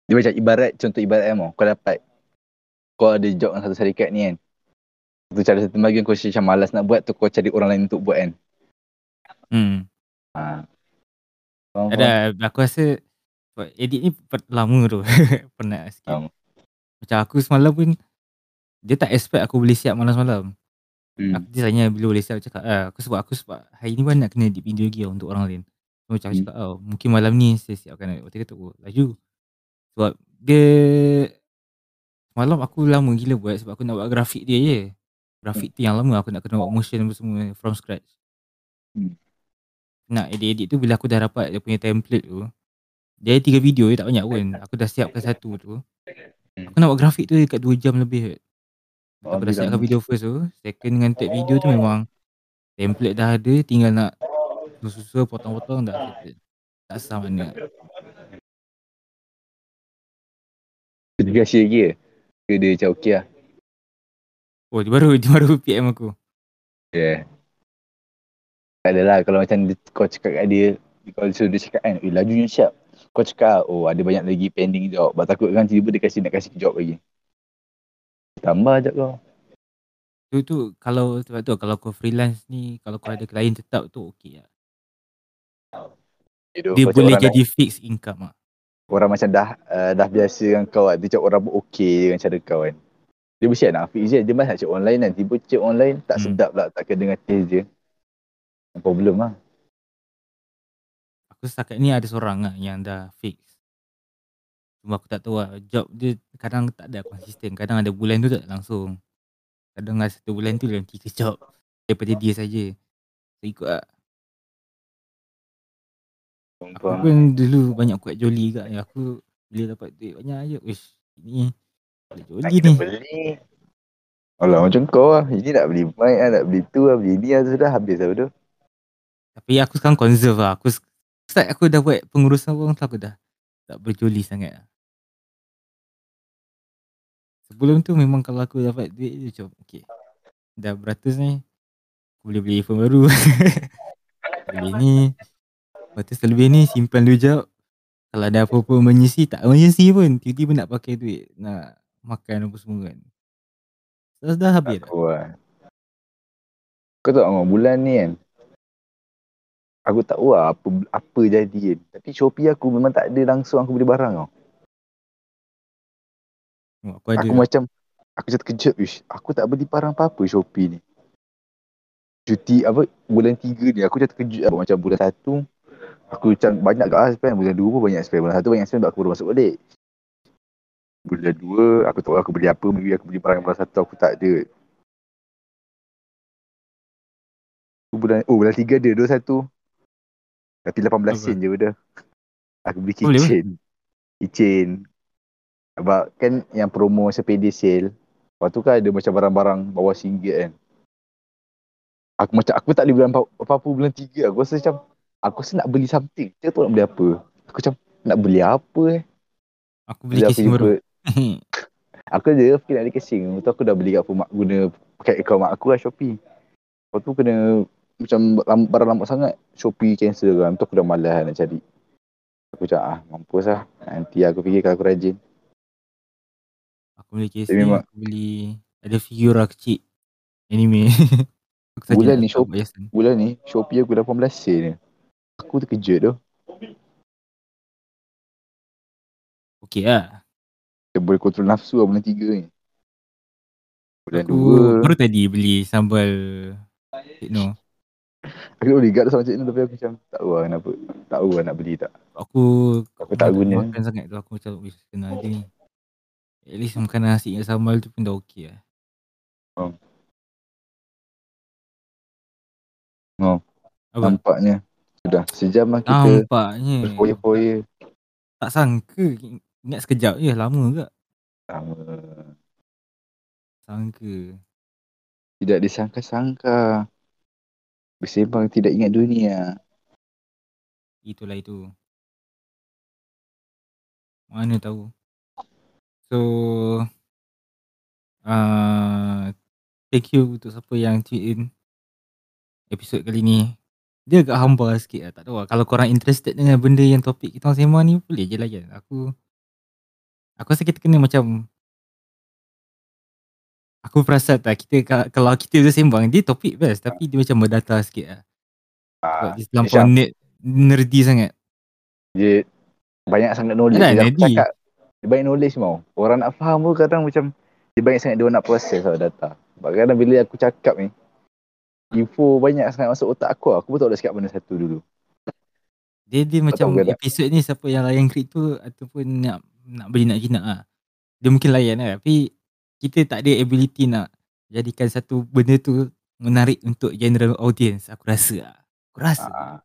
dia macam ibarat, contoh ibarat kan, kau dapat, kau ada job dengan satu syarikat ni kan. Tu cara satu bagian kau macam malas nak buat tu kau cari orang lain untuk buat kan. Hmm Ha. Faham, ada aku rasa Edit ni lama tu Penat sikit Faham. Macam aku semalam pun Dia tak expect aku boleh siap malam-malam. Hmm. Aku dia tanya bila boleh siap Aku cakap ah, Aku sebab aku sebab Hari ni pun nak kena edit video lagi Untuk orang lain. So macam aku Hmm. cakap oh, Mungkin malam ni saya siapkan Lepas tu dia kata oh laju. Sebab dia Semalam aku lama gila buat Sebab aku nak buat grafik dia je. Grafik tu yang lama Aku nak kena buat motion apa semua From scratch. Hmm. Nak edit-edit tu Bila aku dah dapat Dia punya template tu Dia ada tiga video Dia tak banyak pun. Aku dah siapkan satu tu. Hmm. Aku nak buat grafik tu Dekat 2 jam lebih dah bilang siapkan video first tu. Second dengan third video tu memang Template dah ada Tinggal nak Susun-susun potong-potong dah Tak sah mana Dia kasih lagi ke? Ke dia macam okey lah. Oh dia baru Dia baru PM aku. Yeah Tak adalah kalau macam dia, kau cakap kat dia Kalau suruh dia cakap kan Eh lajunya siap. Kau cakap oh ada banyak lagi pending job. Sebab takut kan tiba-tiba dia kasi nak kasi job lagi Tambah je kau Tu tu Kalau sebab tu Kalau kau freelance ni Kalau kau ada klien tetap tu okey lah Hidup Dia macam boleh jadi fixed income lah orang macam dah uh, dah biasa dengan kau kan. Dia cakap orang pun okey dengan cara kau kan. Dia mesti nak fix je. Dia mesti nak check online kan. Tiba check online tak Hmm. sedap lah. Tak kena dengan taste dia. Problem lah. Aku setakat ni ada seorang lah Yang dah fix Cuma aku tak tahu lah Job dia Kadang tak ada konsisten Kadang ada bulan tu tak langsung Kadang ada satu bulan tu Dalam tiga job Daripada dia saja So ikut lah Aku pun dulu banyak kuat joli kat ya. Aku bila dapat duit banyak je. Wish, ini boleh joli ni. beli. Alah macam kau lah. Ini nak beli mic lah. Nak beli tu lah. Beli ni lah. Sudah habis lah tu. Tapi aku sekarang conserve lah. Aku start aku dah buat pengurusan wang tu aku dah tak berjoli sangat lah. Sebelum tu memang kalau aku dapat duit je macam okay. Dah beratus ni. Aku boleh beli iPhone baru. beli ni. Lepas tu selebih ni simpan dulu jap. Kalau ada apa-apa emergency tak emergency pun. Tiba-tiba nak pakai duit. Nak makan apa semua kan. Terus dah habis dah. Aku lah. Kau tahu tak bulan ni kan. Aku tak tahu lah apa, apa jadi kan. Tapi Shopee aku memang tak ada langsung aku beli barang tau. Aku ada. Aku macam aku macam terkejut wish. Aku tak beli barang apa-apa Shopee ni. Cuti apa bulan 3 ni aku macam terkejut lah. macam bulan 1 aku macam banyak kat lah spend bulan 2 pun banyak spend bulan 1 banyak spend aku baru masuk balik. Bulan 2 aku tak tahu aku beli apa maybe aku beli barang bulan 1 aku tak ada. Bulan oh bulan 3 ada 21. Tapi 18 Apa? sen je dah. Aku beli Oh, boleh apa? Sebab kan yang promo masa payday sale. Lepas tu kan ada macam barang-barang bawah RM1 kan. Aku macam aku tak boleh beli apa- apa-apa bulan 3. Aku rasa macam aku rasa nak beli something. Saya tahu nak beli apa. Aku macam nak beli apa eh. Aku beli aku casing baru. Aku je fikir nak beli casing. Lepas tu aku dah beli kat mak guna pakai akaun mak aku lah Shopee. Lepas tu kena macam lam- barang lama sangat Shopee cancel kan. Tu aku dah malas nak cari. Aku cakap ah mampus lah. Nanti aku fikir kalau aku rajin. Aku beli casing, memang- aku beli ada figura kecil anime. aku Bulan ni shop-. Bulan ni Shopee aku 18 sen ni. Aku terkejut tu. Okey lah. Dia boleh kontrol nafsu lah bulan 3 ni. Bulan Aku 2. baru tadi beli sambal Tekno. Aku boleh guard sama cik ni tapi aku macam tak tahu lah kenapa. Tak tahu lah nak beli tak. Aku Aku tak guna. Makan sangat tu aku macam kena ada ni. At least makan nasi dengan sambal tu pun dah okey lah. Oh. Apa? Nampaknya. Sudah sejam lah kita Nampaknya. berfoya-foya. Tak sangka. Ingat sekejap je. Lama ke? Sama. Sangka. Tidak disangka-sangka. Bersembang tidak ingat dunia. Itulah itu. Mana tahu. So. Uh, thank you untuk siapa yang tune in episod kali ni. Dia agak hamba sikit lah. Tak tahu lah. Kalau korang interested dengan benda yang topik kita orang sembang ni, boleh je layan. Aku aku rasa kita kena macam Aku perasan tak kita ka- kalau kita je sembang dia topik best tapi dia macam berdata sikit lah. Sebab Ah, dia terlampau nerd, nerdy sangat. dia banyak sangat knowledge. Alah, Dia Nadi. cakap, dia banyak knowledge mau. Orang nak faham pun kadang macam dia banyak sangat dia nak proses tau data. Sebab kadang bila aku cakap ni, info banyak sangat masuk otak aku. Aku pun tak boleh cakap benda satu dulu. Dia dia macam tak? episod ni siapa yang layan kripto ataupun nak nak beli nak jinak ah. Dia mungkin layan lah tapi kita tak ada ability nak jadikan satu benda tu menarik untuk general audience aku rasa lah. Aku rasa. Ah,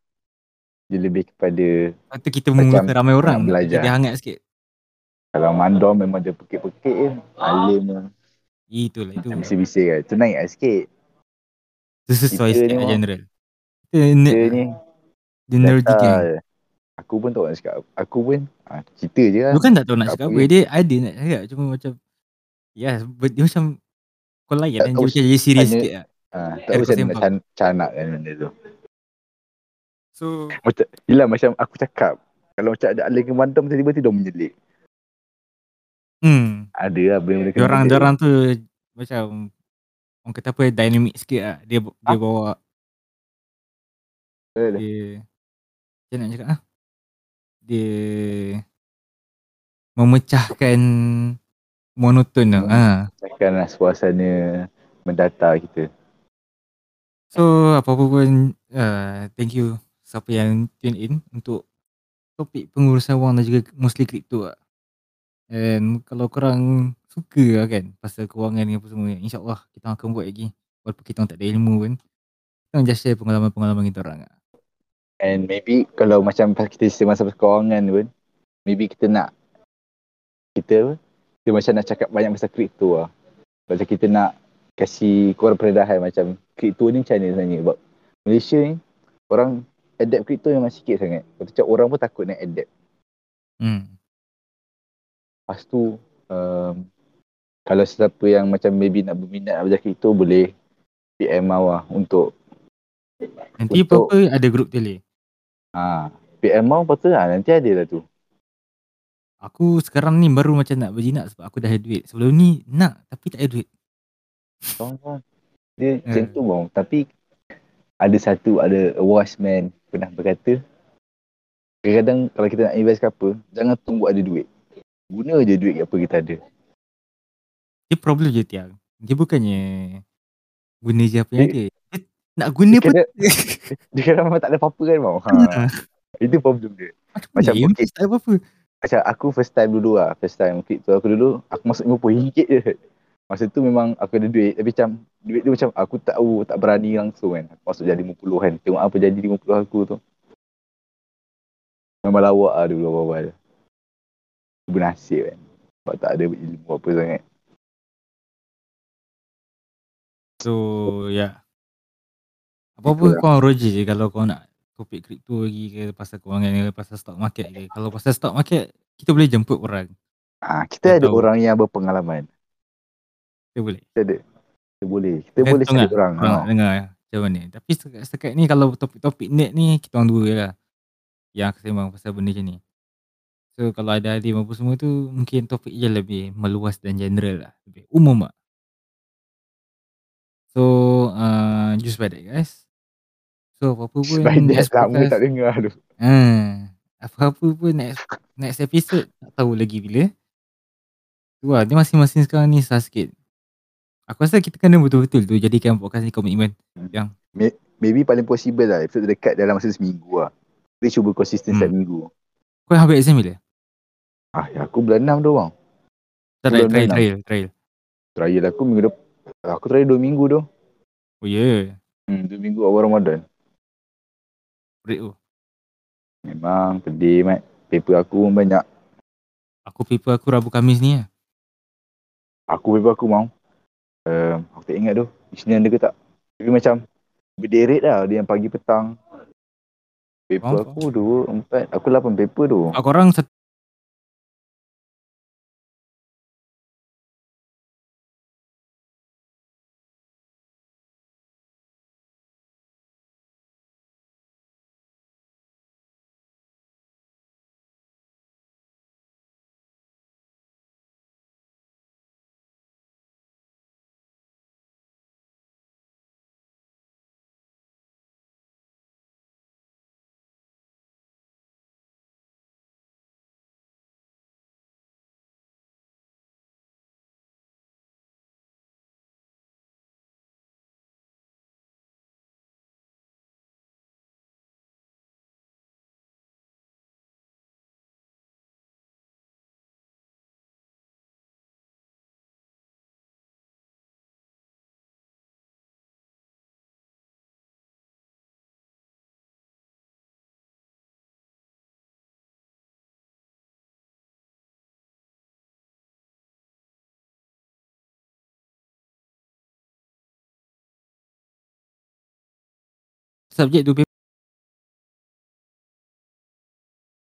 dia lebih kepada Lepas tu kita macam mengundang ramai orang belajar. Jadi hangat sikit. Kalau mandom memang dia pekik-pekik je. Alim je. Itulah itu. Bising-bising kan. Tu naik lah sikit. Tu sesuai Kita sikit lah general. Kita lah. ni Dia nerdy je. Aku pun tak nak cakap. Aku pun ah, cerita je lah. Lu kan tak tahu nak cakap apa. Dia ada nak cakap. Cuma macam. Ya, dia macam. Kau layan Tak kan. Dia macam jadi serius sikit lah. Ah, tak tahu macam nak can- canak kan benda tu. So. Macam, yelah macam aku cakap. Kalau macam ada alih ke mandam tiba-tiba dia menjelik. Hmm. Ada lah benda-benda kena diorang tu. Macam. Orang kata apa. Dynamic sikit lah. Dia, dia Ah. bawa. Betul. Dia. Macam nak cakap ah. Dia. Memecahkan. Monoton. Hmm. Ha. Takkanlah suasana mendata kita. So apa-apa pun uh, thank you siapa yang tune in untuk topik pengurusan wang dan juga mostly crypto lah. And kalau korang suka lah kan pasal kewangan ni apa semua insyaAllah kita akan buat lagi walaupun kita orang tak ada ilmu pun kita orang just share pengalaman-pengalaman kita orang lah. And maybe kalau macam pas kita cerita pasal kewangan pun, maybe kita nak kita? Kita macam nak cakap banyak pasal kripto lah. Macam kita nak kasih korang peredahan macam kripto ni macam mana sebenarnya. Sebab Malaysia ni orang adapt kripto memang sikit sangat. Macam orang pun takut nak adapt. Hmm. Lepas tu um, kalau sesiapa yang macam maybe nak berminat nak belajar kripto boleh PM lah untuk Nanti Untuk- apa-apa ada group tele. ha, PM lepas tu lah nanti ada lah tu. Aku sekarang ni baru macam nak berjinak sebab aku dah ada duit. Sebelum ni nak tapi tak ada duit. Faham Dia macam Hmm. tu bang. Tapi ada satu ada a wise man pernah berkata kadang-kadang kalau kita nak invest ke apa jangan tunggu ada duit. Guna je duit apa kita ada. Dia problem je tiang. Dia bukannya guna je apa yang Dia- ada. Dia nak guna dia pun kena- Dia kadang memang tak ada apa-apa kan bang. Ha. Itu problem dia. macam, macam macam okay. tak ada apa-apa. Macam aku first time dulu lah. First time crypto aku dulu. Aku masuk RM50 je. Masa tu memang aku ada duit. Tapi macam duit tu macam aku tak tahu. Tak berani langsung kan. Aku masuk jadi 50 kan. Tengok apa jadi 50 aku tu. Memang lawak lah dulu awal-awal. Bernasib kan. Sebab tak ada ilmu apa sangat. So ya. Apa-apa Itulah. kau Roger je kalau kau nak topik kripto lagi ke pasal kewangan ke pasal stock market ke. Kalau pasal stock market kita boleh jemput orang. Ha, kita Tak ada orang yang berpengalaman. Kita boleh. Kita ada. Kita boleh. Kita Gantung boleh cari orang. Orang Ha. dengar macam mana. Tapi setakat, setakat ni kalau topik-topik net ni kita orang dua je lah. Yang akan sembang pasal benda macam ni. So kalau ada adim apa semua tu mungkin topik je lebih meluas dan general lah. Lebih umum lah. So uh, just by that guys. So apa-apa pun By that next lama podcast- tak dengar tu. Ha, apa-apa pun next next episode tak tahu lagi bila. Tu lah, dia masing-masing sekarang ni sah sikit. Aku rasa kita kena betul-betul tu jadikan podcast ni komitmen. Maybe paling possible lah. Episode dekat dalam masa seminggu lah. Kita cuba konsisten Hmm. setiap minggu. Kau yang habis exam bila? Ah, ya, aku bulan 6 tu bang. Tak trial, enam. trial, trial. Trial aku minggu depan. Aku trial 2 minggu tu. Oh ya, yeah. Hmm, 2 minggu awal Ramadan. break tu. Memang pedih mat. Paper aku pun banyak. Aku paper aku Rabu Kamis ni lah. Aku paper aku mau. Uh, aku tak ingat tu. Isnin ada ke tak. Tapi macam berderet lah. Dia yang pagi petang. Paper Faham, aku 2, 4. Aku 8 paper tu. Aku orang satu subjek dua paper